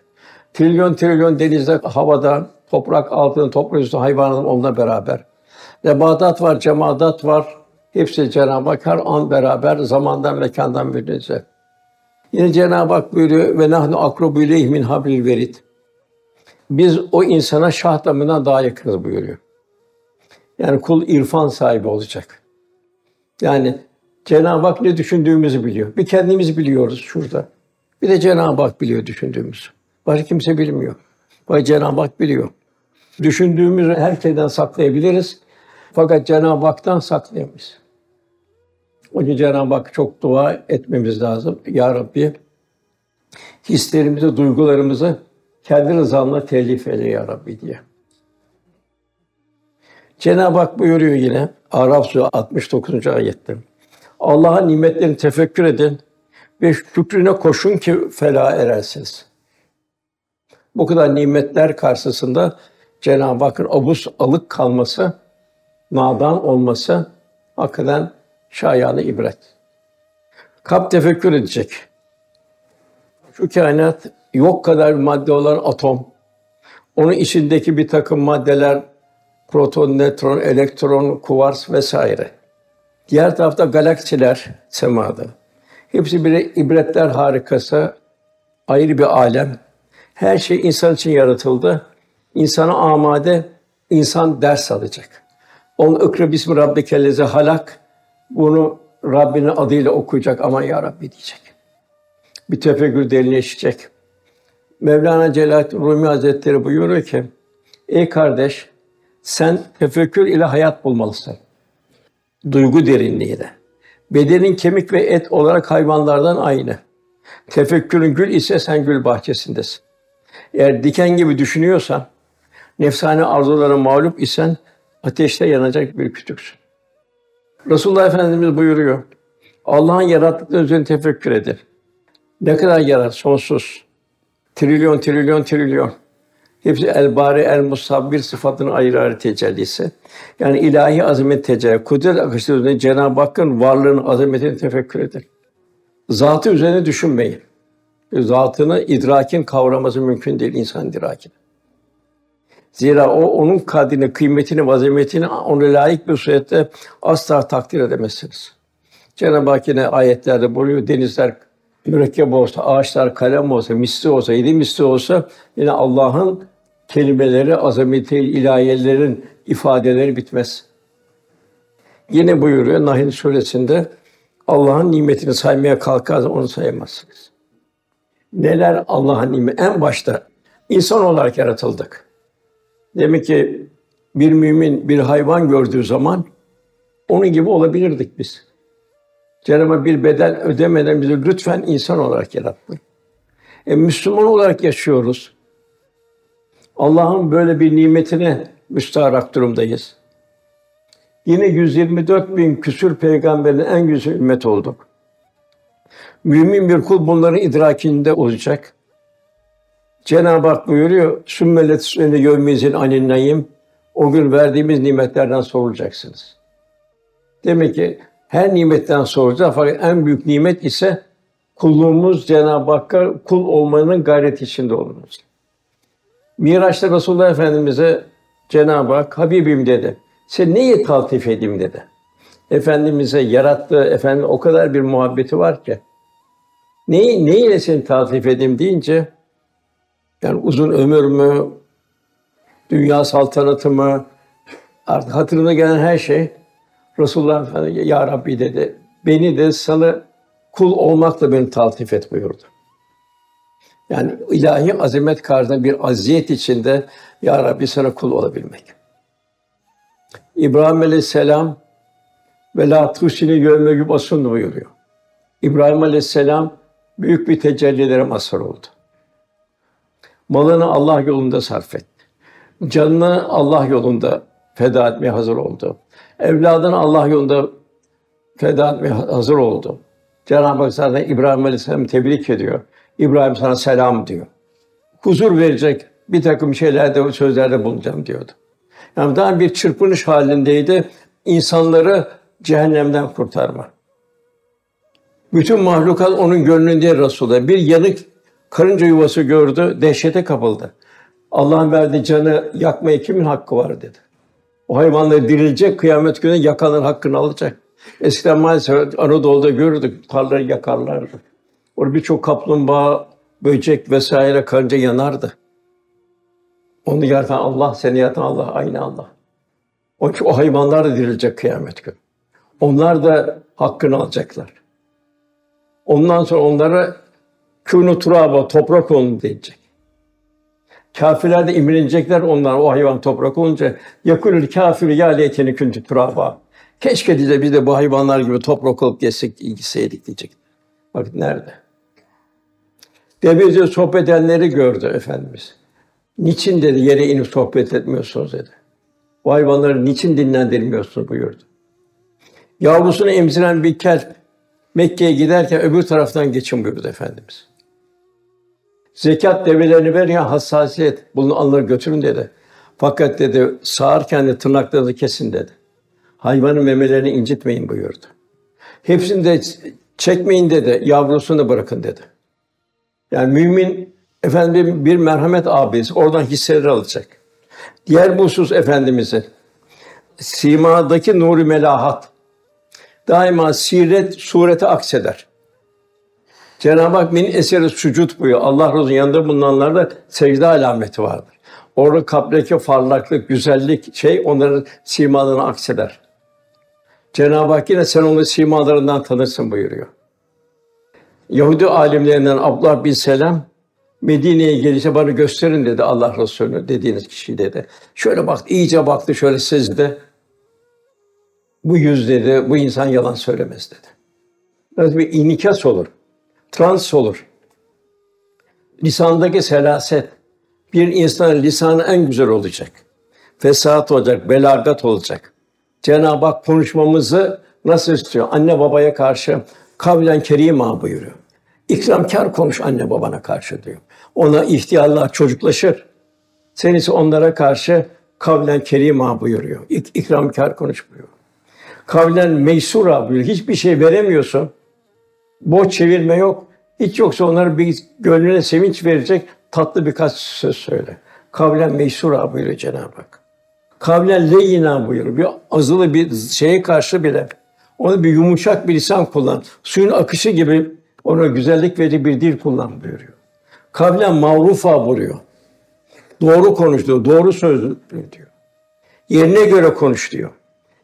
Trilyon trilyon denizde, havada, toprak altında, toprak üstü hayvanların onunla beraber. Nebatat var, cemaat var. Hepsi Cenab-ı Hak her an beraber, zamandan, mekandan münezzeh. Yine Cenab-ı Hak buyuruyor ve nahnu akrobu ileyh min hablil verit. Biz o insana şah damından daha yakınız buyuruyor. Yani kul irfan sahibi olacak. Yani Cenab-ı Hak ne düşündüğümüzü biliyor. Bir kendimiz biliyoruz şurada. Bir de Cenab-ı Hak biliyor düşündüğümüzü. Başka kimse bilmiyor. Ve Cenab-ı Hak biliyor. Düşündüğümüzü her şeyden saklayabiliriz. Fakat Cenab-ı Hak'tan saklayamayız. Onun için Cenab-ı Hak çok dua etmemiz lazım. Ya Rabbi hislerimizi, duygularımızı kendi rızanla telif eyle ya Rabbi diye. Cenab-ı Hak buyuruyor yine Araf Suresi 69. ayette. Allah'ın nimetlerini tefekkür edin ve şükrüne koşun ki fela erersiniz. Bu kadar nimetler karşısında Cenab-ı Hakk'ın abus alık kalması, nadan olması hakikaten şayanı ibret. Kap tefekkür edecek. Şu kainat yok kadar madde olan atom, onun içindeki bir takım maddeler, proton, nötron, elektron, kuvars vesaire. Diğer tarafta galaksiler semada. Hepsi bir ibretler harikası, ayrı bir alem. Her şey insan için yaratıldı. İnsana amade, insan ders alacak. On ikra bismi rabbikellezi halak. Bunu Rabbinin adıyla okuyacak ama ya Rabbi diyecek. Bir tefekkür derinleşecek. Mevlana Celaleddin Rumi Hazretleri buyuruyor ki: Ey kardeş, sen tefekkür ile hayat bulmalısın. Duygu derinliğiyle. Bedenin kemik ve et olarak hayvanlardan aynı. Tefekkürün gül ise sen gül bahçesindesin. Eğer diken gibi düşünüyorsan, nefsane arzulara mağlup isen ateşte yanacak bir kütüksün. Resulullah Efendimiz buyuruyor. Allah'ın yarattıkları üzerine tefekkür edin. Ne kadar yarat sonsuz. Trilyon, trilyon, trilyon. Hepsi el bari el musabbir sıfatının ayrı ayrı tecellisi. Yani ilahi azamet tecelli, kudret akışı üzerine Cenab-ı Hakk'ın varlığının azametini tefekkür edin. Zatı üzerine düşünmeyin. Zatını idrakin kavraması mümkün değil insan idrakine. Zira o onun kadrini, kıymetini, vazimetini ona layık bir surette asla takdir edemezsiniz. Cenab-ı Hak yine ayetlerde buyuruyor, denizler mürekkep olsa, ağaçlar kalem olsa, misli olsa, yedi misli olsa yine Allah'ın kelimeleri, azameti, ilahiyelerin ifadeleri bitmez. Yine buyuruyor Nahl suresinde Allah'ın nimetini saymaya kalkarsa onu sayamazsınız. Neler Allah'ın nimeti? En başta insan olarak yaratıldık. Demek ki bir mümin bir hayvan gördüğü zaman onun gibi olabilirdik biz. Cenab-ı bir bedel ödemeden bizi lütfen insan olarak yarattı. E, Müslüman olarak yaşıyoruz. Allah'ın böyle bir nimetine müstaharak durumdayız. Yine 124 bin küsür peygamberin en güzel ümmet olduk. Mümin bir kul bunların idrakinde olacak. Cenab-ı Hak buyuruyor, sümmelet sünne yevmizin aninnayim. O gün verdiğimiz nimetlerden sorulacaksınız. Demek ki her nimetten soracağız fakat en büyük nimet ise kulluğumuz Cenab-ı Hakk'a kul olmanın gayret içinde olunuz. Miraç'ta Resulullah Efendimiz'e Cenab-ı Hak Habibim dedi. Sen neyi taltif edeyim dedi. Efendimiz'e yarattığı efendim o kadar bir muhabbeti var ki. Neyi neyle seni taltif edeyim deyince yani uzun ömür mü, dünya saltanatı mı, artık hatırına gelen her şey Resulullah Efendimiz Ya Rabbi dedi. Beni de sana kul olmakla beni taltif et buyurdu. Yani ilahi azamet karşısında bir aziyet içinde Ya Rabbi sana kul olabilmek. İbrahim Aleyhisselam ve la tusini yövme yubasun buyuruyor. İbrahim Aleyhisselam büyük bir tecellilere mazhar oldu. Malını Allah yolunda sarf etti. Canını Allah yolunda feda etmeye hazır oldu. Evladını Allah yolunda feda etmeye hazır oldu. Cenab-ı Hak zaten İbrahim Aleyhisselam tebrik ediyor. İbrahim sana selam diyor. Huzur verecek bir takım şeylerde, sözlerde bulunacağım diyordu. Yani daha bir çırpınış halindeydi. İnsanları cehennemden kurtarma. Bütün mahlukat onun gönlünde Resulullah. Bir yanık karınca yuvası gördü, dehşete kapıldı. Allah'ın verdiği canı yakmaya kimin hakkı var dedi. O hayvanları dirilecek, kıyamet günü yakanın hakkını alacak. Eskiden maalesef Anadolu'da görürdük, tarlayı yakarlardı. Orada birçok kaplumbağa, böcek vesaire karınca yanardı. Onu yaratan Allah, seni yaratan Allah, aynı Allah. Onun için o hayvanlar da dirilecek kıyamet günü. Onlar da hakkını alacaklar. Ondan sonra onlara kûnû turaba, toprak olun diyecek. Kafirler de imrenecekler onlar o hayvan toprak olunca yakulul kafir ya leyteni kuntu turaba. Keşke diye biz de bu hayvanlar gibi toprak olup geçsek, gitseydik diyecek. Bak nerede? Demirci sohbet edenleri gördü Efendimiz. Niçin dedi yere inip sohbet etmiyorsunuz dedi. Bu hayvanları niçin dinlendirmiyorsunuz buyurdu. Yavrusunu emziren bir kelp Mekke'ye giderken öbür taraftan geçin buyurdu Efendimiz. Zekat develerini veriyor hassasiyet. Bunu alır götürün dedi. Fakat dedi sağarken de tırnaklarınızı kesin dedi. Hayvanın memelerini incitmeyin buyurdu. Hepsini de çekmeyin dedi. Yavrusunu bırakın dedi. Yani mümin efendim bir merhamet abisi oradan hisseleri alacak. Diğer bu husus efendimizin simadaki nuri melahat daima siret surete akseder. Cenab-ı Hak min eseri sucud buyuruyor. Allah razı yanında bulunanlarda secde alameti vardır. Orada kabrdeki farlaklık, güzellik şey onların simalarına akseder. Cenab-ı Hak yine sen onu simalarından tanırsın buyuruyor. Yahudi alimlerinden Abdullah bin Selam Medine'ye gelişe bana gösterin dedi Allah Resulü dediğiniz kişi dedi. Şöyle baktı, iyice baktı, şöyle sezdi. Bu yüz dedi, bu insan yalan söylemez dedi. Biraz bir inikas olur, trans olur. Lisandaki selaset, bir insanın lisanı en güzel olacak. Fesat olacak, belagat olacak. Cenab-ı Hak konuşmamızı nasıl istiyor? Anne babaya karşı kavlen kerima buyuruyor. İkramkar konuş anne babana karşı diyor. Ona ihtiyarlar çocuklaşır. Sen ise onlara karşı kavlen kerima buyuruyor. İk, ikramkar konuş buyuruyor. Kavlen meysura buyuruyor. Hiçbir şey veremiyorsun. Boş çevirme yok. Hiç yoksa onlara bir gönlüne sevinç verecek tatlı birkaç söz söyle. Kavlen meysura buyuruyor Cenab-ı Hak. Kavlen leyina buyuruyor. Bir azılı bir şeye karşı bile onu bir yumuşak bir lisan kullan. Suyun akışı gibi ona güzellik verici bir dil kullan buyuruyor. Kavlen mavrufa buyuruyor. Doğru konuş diyor, doğru söz diyor. Yerine göre konuş diyor.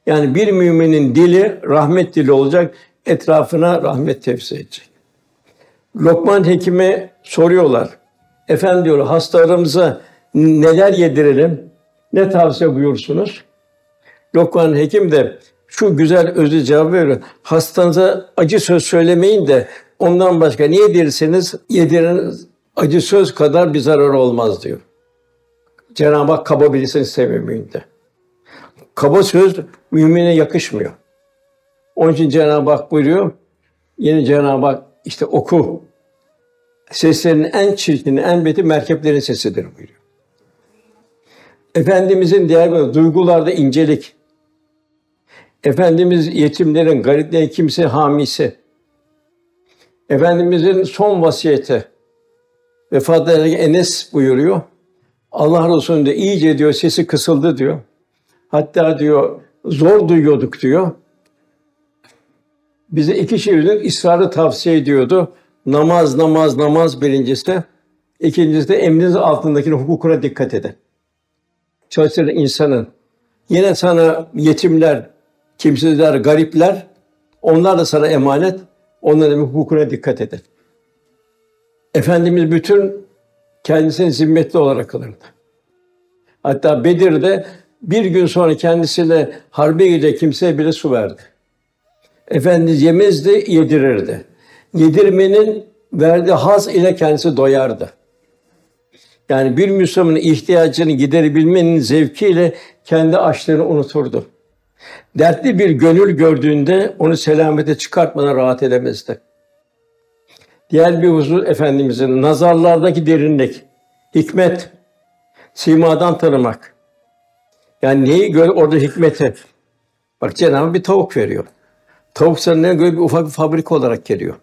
Yani bir müminin dili rahmet dili olacak, etrafına rahmet tefsir edecek. Lokman Hekim'e soruyorlar. Efendim diyor hastalarımıza neler yedirelim? Ne tavsiye buyursunuz? Lokman Hekim de şu güzel özü cevap veriyor. Hastanıza acı söz söylemeyin de ondan başka ne yedirirseniz yedirin acı söz kadar bir zarar olmaz diyor. Cenab-ı Hak kaba birisini istemiyor müminde. Kaba söz mümine yakışmıyor. Onun için Cenab-ı Hak buyuruyor. Yine Cenab-ı Hak işte oku. Seslerinin en çirkini, en beti merkeplerin sesidir buyuruyor. Efendimizin diğer bir duygularda incelik. Efendimiz yetimlerin, gariplerin kimse hamisi. Efendimizin son vasiyeti. Vefat ederken Enes buyuruyor. Allah Resulü de iyice diyor sesi kısıldı diyor. Hatta diyor zor duyuyorduk diyor. Bize iki şey ısrarı tavsiye ediyordu. Namaz, namaz, namaz birincisi. İkincisi de emriniz altındaki hukukuna dikkat edin. Çalışır insanın. Yine sana yetimler, kimsizler, garipler, onlar da sana emanet. Onların hukukuna dikkat edin. Efendimiz bütün kendisini zimmetli olarak kılırdı. Hatta Bedir'de bir gün sonra kendisiyle harbe gidecek kimseye bile su verdi. Efendimiz yemezdi, yedirirdi. Yedirmenin verdiği haz ile kendisi doyardı. Yani bir Müslümanın ihtiyacını giderebilmenin zevkiyle kendi açlığını unuturdu. Dertli bir gönül gördüğünde onu selamete çıkartmadan rahat edemezdi. Diğer bir huzur Efendimizin nazarlardaki derinlik, hikmet, simadan tanımak. Yani neyi gör orada hikmeti. Bak Cenab-ı bir tavuk veriyor. Tavuk sana göre bir ufak bir fabrika olarak geliyor.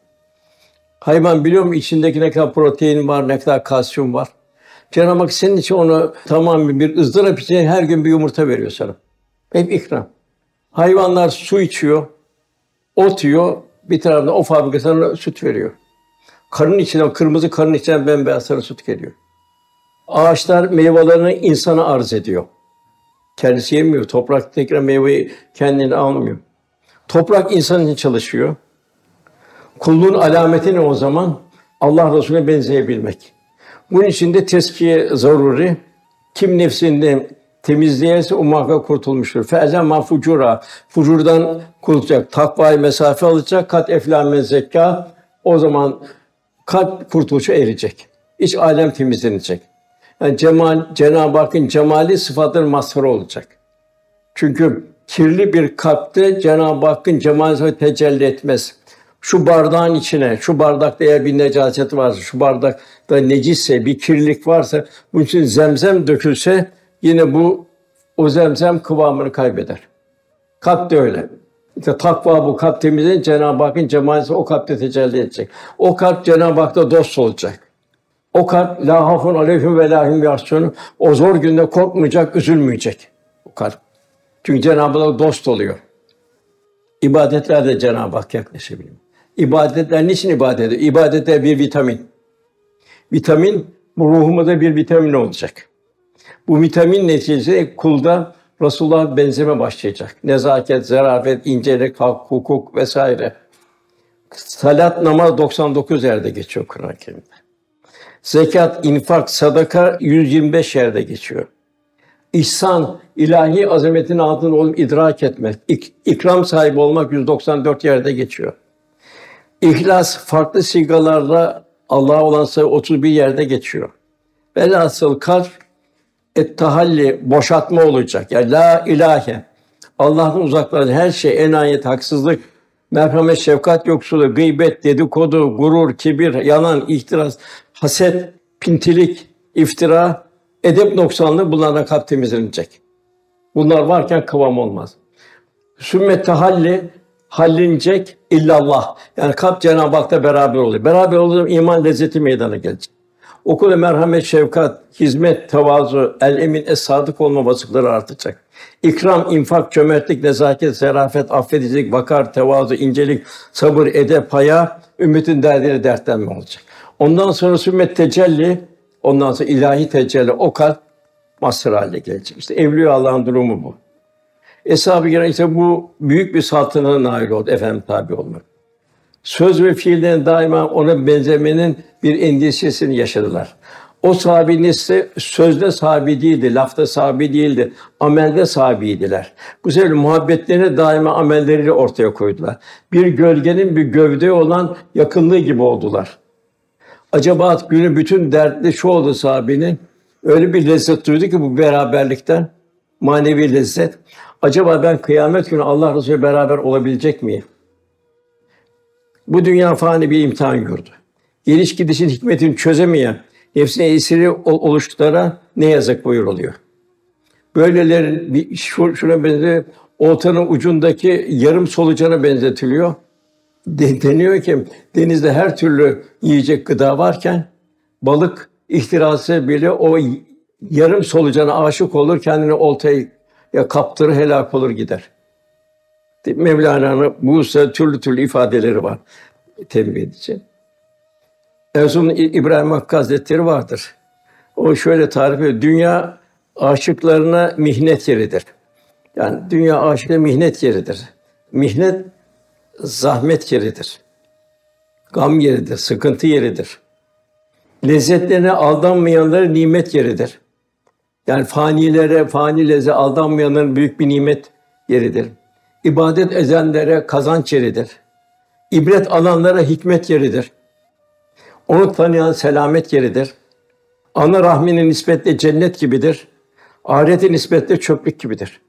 Hayvan biliyor mu içindeki ne kadar protein var, ne kadar kalsiyum var. Cenab-ı Hak senin için onu tamam bir ızdırap içine her gün bir yumurta veriyor sana. Hep ikram. Hayvanlar su içiyor, ot yiyor, bir tarafta o fabrika sana süt veriyor. Karın içine, kırmızı karın içinden bembeyaz sarı süt geliyor. Ağaçlar meyvelerini insana arz ediyor. Kendisi yemiyor. Toprak tekrar meyveyi kendini almıyor. Toprak insan için çalışıyor. Kulluğun alameti ne o zaman? Allah Resulüne benzeyebilmek. Bunun için de teskiye zaruri. Kim nefsini temizleyerse o muhakkak kurtulmuştur. Fe'zen mafucura. Fucurdan kurtulacak. Takvayı mesafe alacak. Kat eflame zekka. O zaman kat kurtuluşa erecek. İç alem temizlenecek. Yani cemal, Cenab-ı Hakk'ın cemali sıfatların mazharı olacak. Çünkü kirli bir kalpte Cenab-ı Hakk'ın cemali tecelli etmez. Şu bardağın içine, şu bardakta eğer bir necaset varsa, şu bardakta necisse, bir kirlilik varsa, bunun için zemzem dökülse yine bu o zemzem kıvamını kaybeder. Kalp de öyle. İşte takva bu kalp temizleyin Cenab-ı Hakk'ın cemali o kalpte tecelli edecek. O kalp Cenab-ı Hak'ta dost olacak. O kalp la hafun aleyhim ve lahim yahsunun. O zor günde korkmayacak, üzülmeyecek. O kalp. Çünkü Cenab-ı Hak dost oluyor. İbadetlerde Cenab-ı Hak yaklaşabiliyor. İbadetler niçin ibadet ediyor? İbadetler bir vitamin. Vitamin bu ruhumuzda bir vitamin olacak. Bu vitamin neticesinde kulda Resulullah benzeme başlayacak. Nezaket, zarafet, incelik, hak, hukuk vesaire. Salat, namaz 99 yerde geçiyor Kur'an-ı Kerim'de. Zekat, infak, sadaka 125 yerde geçiyor. İhsan, ilahi azametin altında olup idrak etmek, ik, ikram sahibi olmak 194 yerde geçiyor. İhlas farklı sigalarla Allah'a olan sayı 31 yerde geçiyor. Velhasıl kalp tahalli boşaltma olacak. Yani la ilahe Allah'ın uzakları her şey enayet, haksızlık, merhamet, şefkat yoksulu, gıybet, dedikodu, gurur, kibir, yalan, ihtiras, haset, pintilik, iftira, edep noksanlığı bunlardan kalp temizlenecek. Bunlar varken kıvam olmaz. Sümmet tahalli hallinecek illallah. Yani kalp Cenab-ı Hak'ta beraber oluyor. Beraber olduğum iman lezzeti meydana gelecek. Okulda merhamet, şefkat, hizmet, tevazu, el emin, es sadık olma vasıfları artacak. İkram, infak, cömertlik, nezaket, zarafet, affedicilik, vakar, tevazu, incelik, sabır, edep, haya, ümmetin derdine dertlenme olacak. Ondan sonra sümmet tecelli, ondan sonra ilahi tecelli, o kalp mazhar haline gelecek. İşte Evliya Allah'ın durumu bu. Eshab-ı ise bu büyük bir saltanata nail oldu, efendim tabi olmak. Söz ve fiilden daima ona benzemenin bir endişesini yaşadılar. O sahabenin ise sözde sahibi değildi, lafta sahibi değildi, amelde sahibiydiler. Bu sebeple muhabbetlerini daima amelleriyle ortaya koydular. Bir gölgenin bir gövde olan yakınlığı gibi oldular. Acaba günü bütün dertli şu oldu sahabenin, öyle bir lezzet duydu ki bu beraberlikten, manevi lezzet. Acaba ben kıyamet günü Allah Resulü beraber olabilecek miyim? Bu dünya fani bir imtihan yurdu. Geliş gidişin hikmetini çözemeyen, nefsine esiri oluştuklara ne yazık buyuruluyor. Böylelerin bir şuna benzer oltanın ucundaki yarım solucana benzetiliyor. De, deniyor ki denizde her türlü yiyecek gıda varken balık ihtirası bile o yarım solucana aşık olur, kendini oltayı ya kaptırır helak olur gider. Mevlana'nın bu türlü türlü ifadeleri var tembih edici. Erzurum İbrahim Hakkı Hazretleri vardır. O şöyle tarif ediyor. Dünya aşıklarına mihnet yeridir. Yani dünya aşıklarına mihnet yeridir. Mihnet zahmet yeridir. Gam yeridir, sıkıntı yeridir. Lezzetlerine aldanmayanların nimet yeridir. Yani fanilere, fani lezzet aldanmayanların büyük bir nimet yeridir. İbadet ezenlere kazanç yeridir. İbret alanlara hikmet yeridir. Onu tanıyan selamet yeridir. Ana rahminin nispetle cennet gibidir. Ahirete nispetle çöplük gibidir.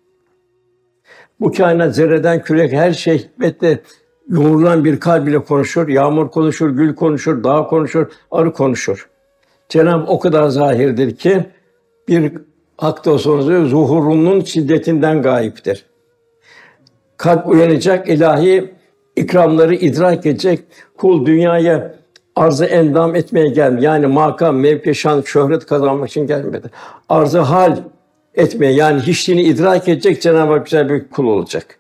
Bu kainat zerreden kürek her şey hikmetle yoğrulan bir kalb ile konuşur. Yağmur konuşur, gül konuşur, dağ konuşur, arı konuşur. Cenab o kadar zahirdir ki bir hakta sonra zuhurunun şiddetinden gayiptir. Kalp uyanacak, ilahi ikramları idrak edecek. Kul dünyaya arzı endam etmeye geldi. Yani makam, mevki, şan, şöhret kazanmak için gelmedi. Arzı hal etmeye yani hiçliğini idrak edecek Cenab-ı Hak güzel bir kul olacak.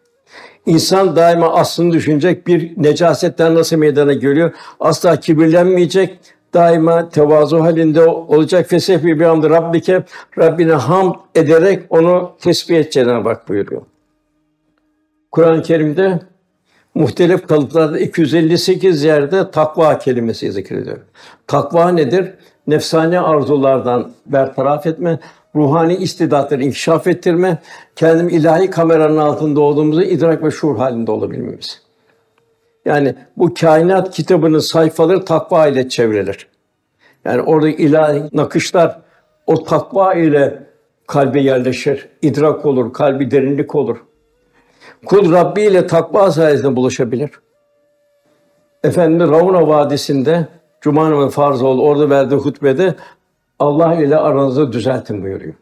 İnsan daima aslını düşünecek, bir necasetten nasıl meydana geliyor, asla kibirlenmeyecek, daima tevazu halinde olacak. Fesefî bir hamd Rabbike, Rabbine hamd ederek onu tesbih et Cenab-ı Hak buyuruyor. Kur'an-ı Kerim'de muhtelif kalıplarda 258 yerde takva kelimesi zikrediyor. Takva nedir? Nefsani arzulardan bertaraf etme, ruhani istidatları inkişaf ettirme, kendim ilahi kameranın altında olduğumuzu idrak ve şuur halinde olabilmemiz. Yani bu kainat kitabının sayfaları takva ile çevrilir. Yani orada ilahi nakışlar o takva ile kalbe yerleşir, idrak olur, kalbi derinlik olur. Kul Rabbi ile takva sayesinde buluşabilir. Efendimiz Ravuna Vadisi'nde Cuma namazı farz oldu. Orada verdiği hutbede Allah ile aranızı düzeltin buyuruyor.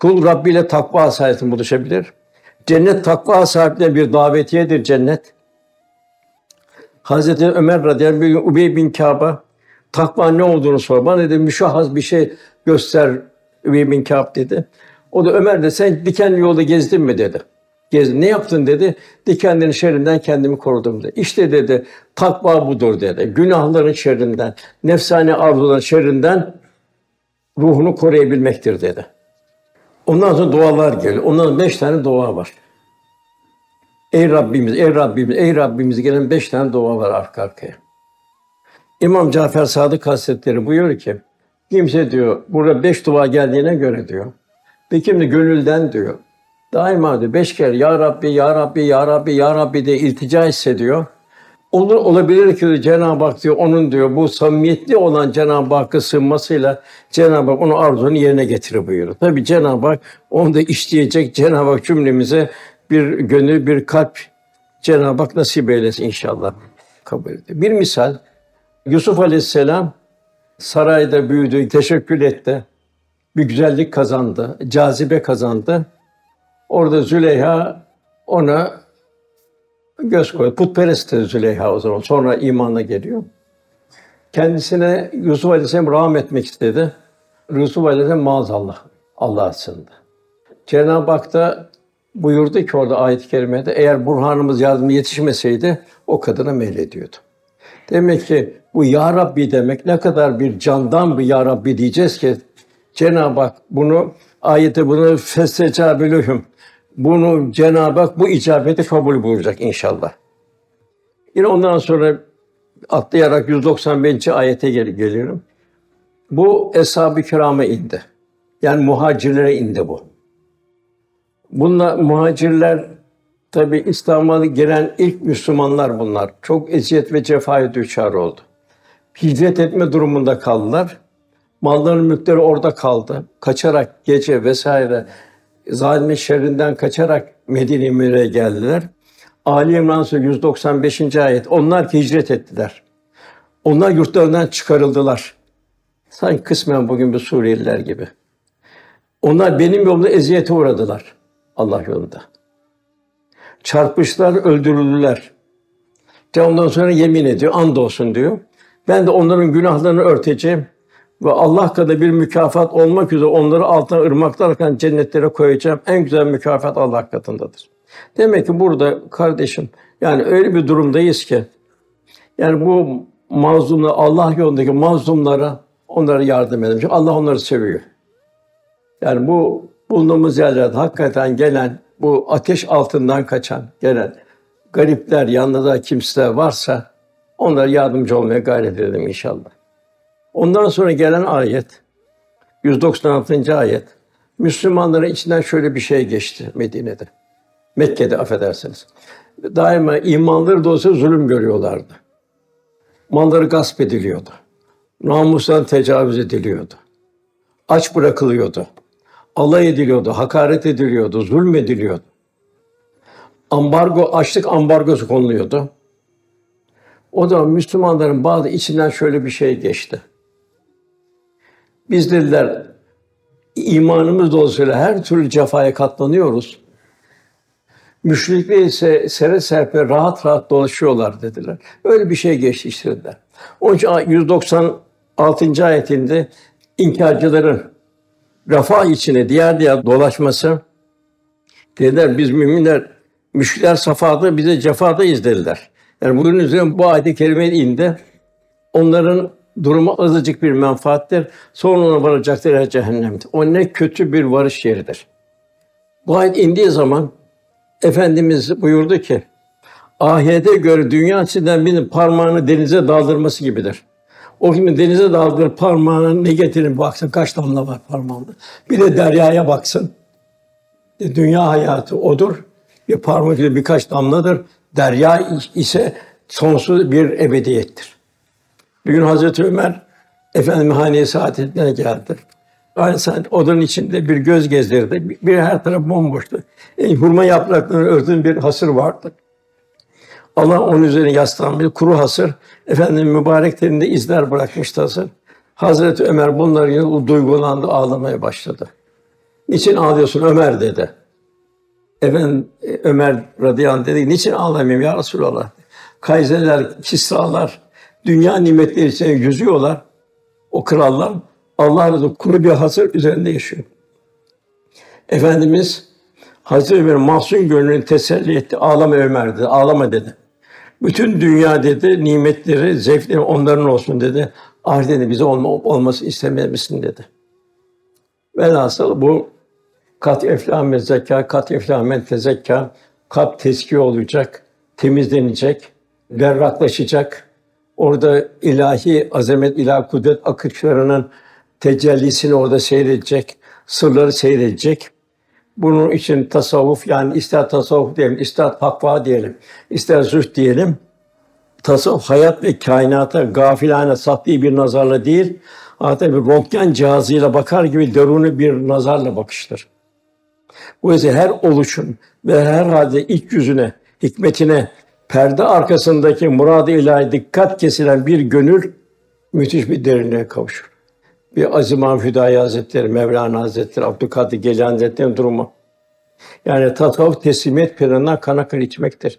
Kul Rabbi ile takva sayesinde buluşabilir. Cennet takva sahiplerine bir davetiyedir cennet. Hazreti Ömer radıyallahu anh Ubey bin Kâb'a takva ne olduğunu sor. Bana dedi müşahhas bir şey göster Ubey bin Kâb dedi. O da Ömer de sen dikenli yolda gezdin mi dedi. Gezdim. Ne yaptın dedi. Dikenlerin şerrinden kendimi korudum dedi. İşte dedi takva budur dedi. Günahların şerrinden, nefsane arzuların şerrinden ruhunu koruyabilmektir dedi. Ondan sonra dualar geliyor. Ondan sonra beş tane dua var. Ey Rabbimiz, ey Rabbimiz, ey Rabbimiz gelen beş tane dua var arka arkaya. İmam Cafer Sadık Hazretleri buyuruyor ki, kimse diyor, burada beş dua geldiğine göre diyor, bir kim de gönülden diyor, daima diyor, beş kere Ya Rabbi, Ya Rabbi, Ya Rabbi, Ya Rabbi diye iltica hissediyor. Olur, olabilir ki Cenab-ı Hak diyor, onun diyor, bu samimiyetli olan Cenab-ı Hakk'a sığınmasıyla Cenab-ı Hak onun arzunu yerine getirir buyuruyor. Tabi Cenab-ı Hak onu da işleyecek Cenab-ı Hak cümlemize bir gönül, bir kalp Cenab-ı Hak nasip eylesin inşallah. Kabul ediyor. Bir misal, Yusuf Aleyhisselam sarayda büyüdü, teşekkür etti. Bir güzellik kazandı, cazibe kazandı. Orada Züleyha ona göz koydu. Putperest Züleyha o zaman. Sonra imanla geliyor. Kendisine Yusuf Aleyhisselam rahmet etmek istedi. Yusuf Aleyhisselam maazallah Allah sığındı. Cenab-ı Hak da buyurdu ki orada ayet-i kerimede eğer burhanımız yardım yetişmeseydi o kadına meylediyordu. Demek ki bu Ya Rabbi demek ne kadar bir candan bir Ya Rabbi diyeceğiz ki Cenab-ı Hak bunu ayette bunu festecabülühüm bunu Cenab-ı Hak bu icabeti kabul buyuracak inşallah. Yine ondan sonra atlayarak 195. ayete gel geliyorum. Bu eshab-ı kirama indi. Yani muhacirlere indi bu. Bunlar muhacirler tabi İslam'a giren ilk Müslümanlar bunlar. Çok eziyet ve cefaya düçar oldu. Hicret etme durumunda kaldılar. Malların mülkleri orada kaldı. Kaçarak gece vesaire zalimin şerrinden kaçarak Medine-i Münevvere'ye geldiler. Ali İmran Suresi 195. ayet. Onlar ki hicret ettiler. Onlar yurtlarından çıkarıldılar. Sanki kısmen bugün bir Suriyeliler gibi. Onlar benim yolumda eziyete uğradılar Allah yolunda. Çarpıştılar, öldürüldüler. De ondan sonra yemin ediyor, and olsun diyor. Ben de onların günahlarını örteceğim ve Allah kadar bir mükafat olmak üzere onları altına ırmaklar akan cennetlere koyacağım. En güzel mükafat Allah katındadır. Demek ki burada kardeşim yani öyle bir durumdayız ki yani bu mazlumlar Allah yolundaki mazlumlara onlara yardım edelim. Çünkü Allah onları seviyor. Yani bu bulunduğumuz yerlerde hakikaten gelen bu ateş altından kaçan gelen garipler, yanında kimseler varsa onlara yardımcı olmaya gayret edelim inşallah. Ondan sonra gelen ayet 196. ayet Müslümanların içinden şöyle bir şey geçti Medine'de. Mekke'de affedersiniz. Daima imanları da zulüm görüyorlardı. Malları gasp ediliyordu. Namusdan tecavüz ediliyordu. Aç bırakılıyordu. Alay ediliyordu, hakaret ediliyordu, zulmediliyordu. Ambargo, açlık ambargosu konuluyordu. O da Müslümanların bazı içinden şöyle bir şey geçti. Biz dediler imanımız dolayısıyla her türlü cefaya katlanıyoruz. Müşrikler ise sere serpe rahat rahat dolaşıyorlar dediler. Öyle bir şey geçiştirdiler. Onun için 196. ayetinde inkarcıların refah içine diğer diğer dolaşması dediler biz müminler müşrikler safada bize cefadayız dediler. Yani bunun üzerine bu ayet-i kerime indi. Onların durumu azıcık bir menfaattir. Sonra ona varacaklar cehennemde. O ne kötü bir varış yeridir. Bu ayet indiği zaman Efendimiz buyurdu ki, ahirete göre dünya sizden birinin parmağını denize daldırması gibidir. O gibi denize daldır parmağını ne getirin baksın kaç damla var parmağında. Bir de deryaya baksın. E, dünya hayatı odur. Bir parmak ile birkaç damladır. Derya ise sonsuz bir ebediyettir. Bir gün Hazreti Ömer Efendim haneye saadetine geldi. Aynı saat odanın içinde bir göz gezdirdi. Bir her taraf bomboştu. E, hurma yapraklarını örtün bir hasır vardı. Allah onun üzerine yaslan bir kuru hasır. Efendim mübarek terinde izler bırakmıştı hasır. Hazreti Ömer bunları yine duygulandı, ağlamaya başladı. Niçin ağlıyorsun Ömer dedi. Efendim Ömer radıyallahu anh dedi, niçin ağlamayayım ya Resulallah? Kayserler, Kisralar, dünya nimetleri içinde yüzüyorlar. O krallar Allah razı kuru bir hasır üzerinde yaşıyor. Efendimiz Hazreti Ömer'in mahzun gönlünü teselli etti. Ağlama Ömer dedi. Ağlama dedi. Bütün dünya dedi nimetleri, zevkleri onların olsun dedi. Ahirette bize olma, olması istemez misin dedi. Velhasıl bu kat eflamen zeka, kat eflamen tezekka, kalp teskiye olacak, temizlenecek, berraklaşacak. Orada ilahi azamet, ilahi kudret akışlarının tecellisini orada seyredecek, sırları seyredecek. Bunun için tasavvuf yani ister tasavvuf diyelim, ister takva diyelim, ister zühd diyelim. Tasavvuf hayat ve kainata gafilane safli bir nazarla değil, hatta bir röntgen cihazıyla bakar gibi deruni bir nazarla bakıştır. Bu yüzden her oluşun ve her halde ilk yüzüne, hikmetine, perde arkasındaki murad-ı ilahi dikkat kesilen bir gönül müthiş bir derinliğe kavuşur bir Azimam Hüdayi Hazretleri, Mevlana Hazretleri, Abdülkadir Geylani Hazretleri'nin durumu. Yani tasavvuf teslimiyet planından kana kan içmektir.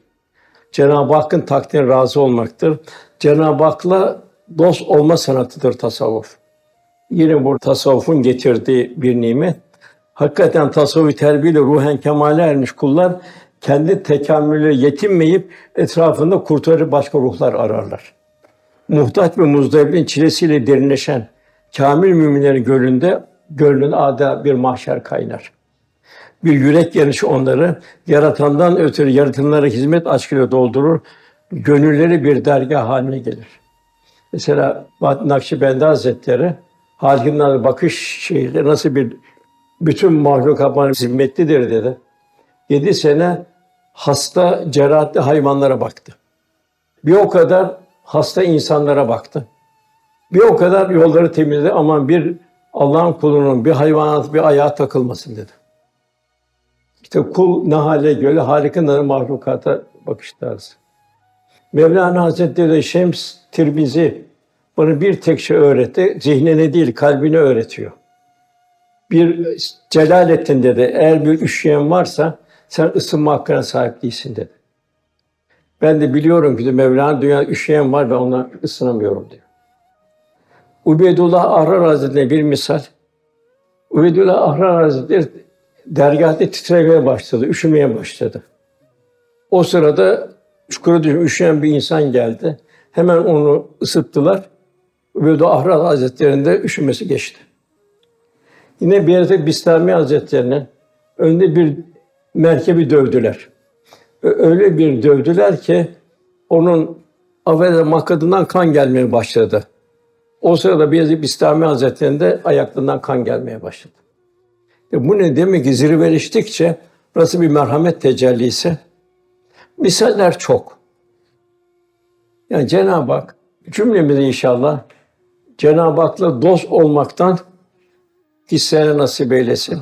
Cenab-ı Hakk'ın takdirine razı olmaktır. Cenab-ı Hak'la dost olma sanatıdır tasavvuf. Yine bu tasavvufun getirdiği bir nimet. Hakikaten tasavvufi terbiyeyle ruhen kemale ermiş kullar kendi tekamülü yetinmeyip etrafında kurtarıcı başka ruhlar ararlar. Muhtaç ve muzdaribin çilesiyle derinleşen, kamil müminlerin gölünde gönlün ada bir mahşer kaynar. Bir yürek yanışı onları yaratandan ötürü yaratılanlara hizmet aşkıyla doldurur. Gönülleri bir dergah haline gelir. Mesela Nakşibendi Hazretleri Halik'in bakış şeyi nasıl bir bütün mahluk bana zimmetlidir dedi. Yedi sene hasta, cerahatli hayvanlara baktı. Bir o kadar hasta insanlara baktı. Bir o kadar yolları temizledi aman bir Allah'ın kulunun bir hayvanat bir ayağa takılmasın dedi. İşte kul ne hale göre harika mahlukata bakış tarzı. Mevlana Hazretleri de Şems Tirmizi bana bir tek şey öğretti. Zihnine değil, kalbine öğretiyor. Bir Celalettin dedi, eğer bir üşüyen varsa sen ısınma hakkına sahip değilsin dedi. Ben de biliyorum ki Mevlana dünya üşüyen var ve ona ısınamıyorum diyor. Ubeydullah Ahrar Hazretleri bir misal. Ubeydullah Ahrar Hazretleri dergahta titremeye başladı, üşümeye başladı. O sırada çukura düşüp üşüyen bir insan geldi. Hemen onu ısıttılar. Ubeydullah Ahrar Hazretleri'nde üşümesi geçti. Yine bir yerde Bistami Hazretleri'nin önünde bir merkebi dövdüler. Öyle bir dövdüler ki onun avvel makadından kan gelmeye başladı. O sırada Beyazıt Bistami Hazretleri'nde ayaklarından kan gelmeye başladı. E bu ne demek ki zirveleştikçe Burası bir merhamet tecellisi. Misaller çok. Yani Cenab-ı Hak cümlemizi inşallah Cenab-ı Hak'la dost olmaktan hislere nasip eylesin.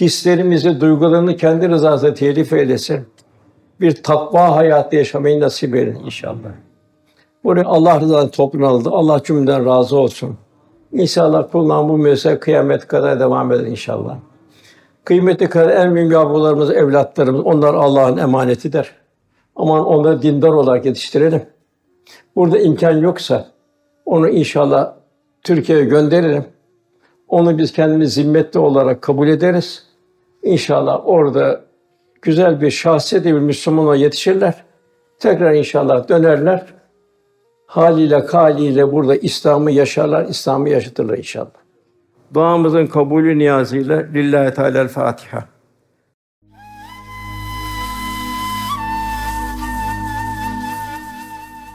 Hislerimizi, duygularını kendi rızasına telif eylesin. Bir takva hayatı yaşamayı nasip eylesin inşallah. Buraya Allah rızasını topluluğuna aldı. Allah cümleden razı olsun. İnşallah kullan bu müessese kıyamet kadar devam eder inşallah. Kıymeti kadar en büyük yavrularımız, evlatlarımız, onlar Allah'ın emanetidir. Aman onları dindar olarak yetiştirelim. Burada imkan yoksa onu inşallah Türkiye'ye gönderirim. Onu biz kendimiz zimmetli olarak kabul ederiz. İnşallah orada güzel bir şahsiyet bir Müslümana yetişirler. Tekrar inşallah dönerler. Haliyle kaliyle burada İslam'ı yaşarlar, İslam'ı yaşatırlar inşallah. Duamızın kabulü niyazıyla Lillahi Teala Fatiha.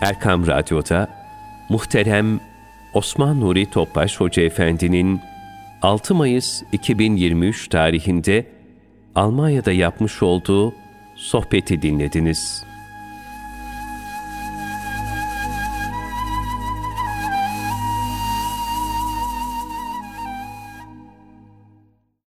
Erkam Radyo'da muhterem Osman Nuri Topbaş Hoca Efendi'nin 6 Mayıs 2023 tarihinde Almanya'da yapmış olduğu sohbeti dinlediniz.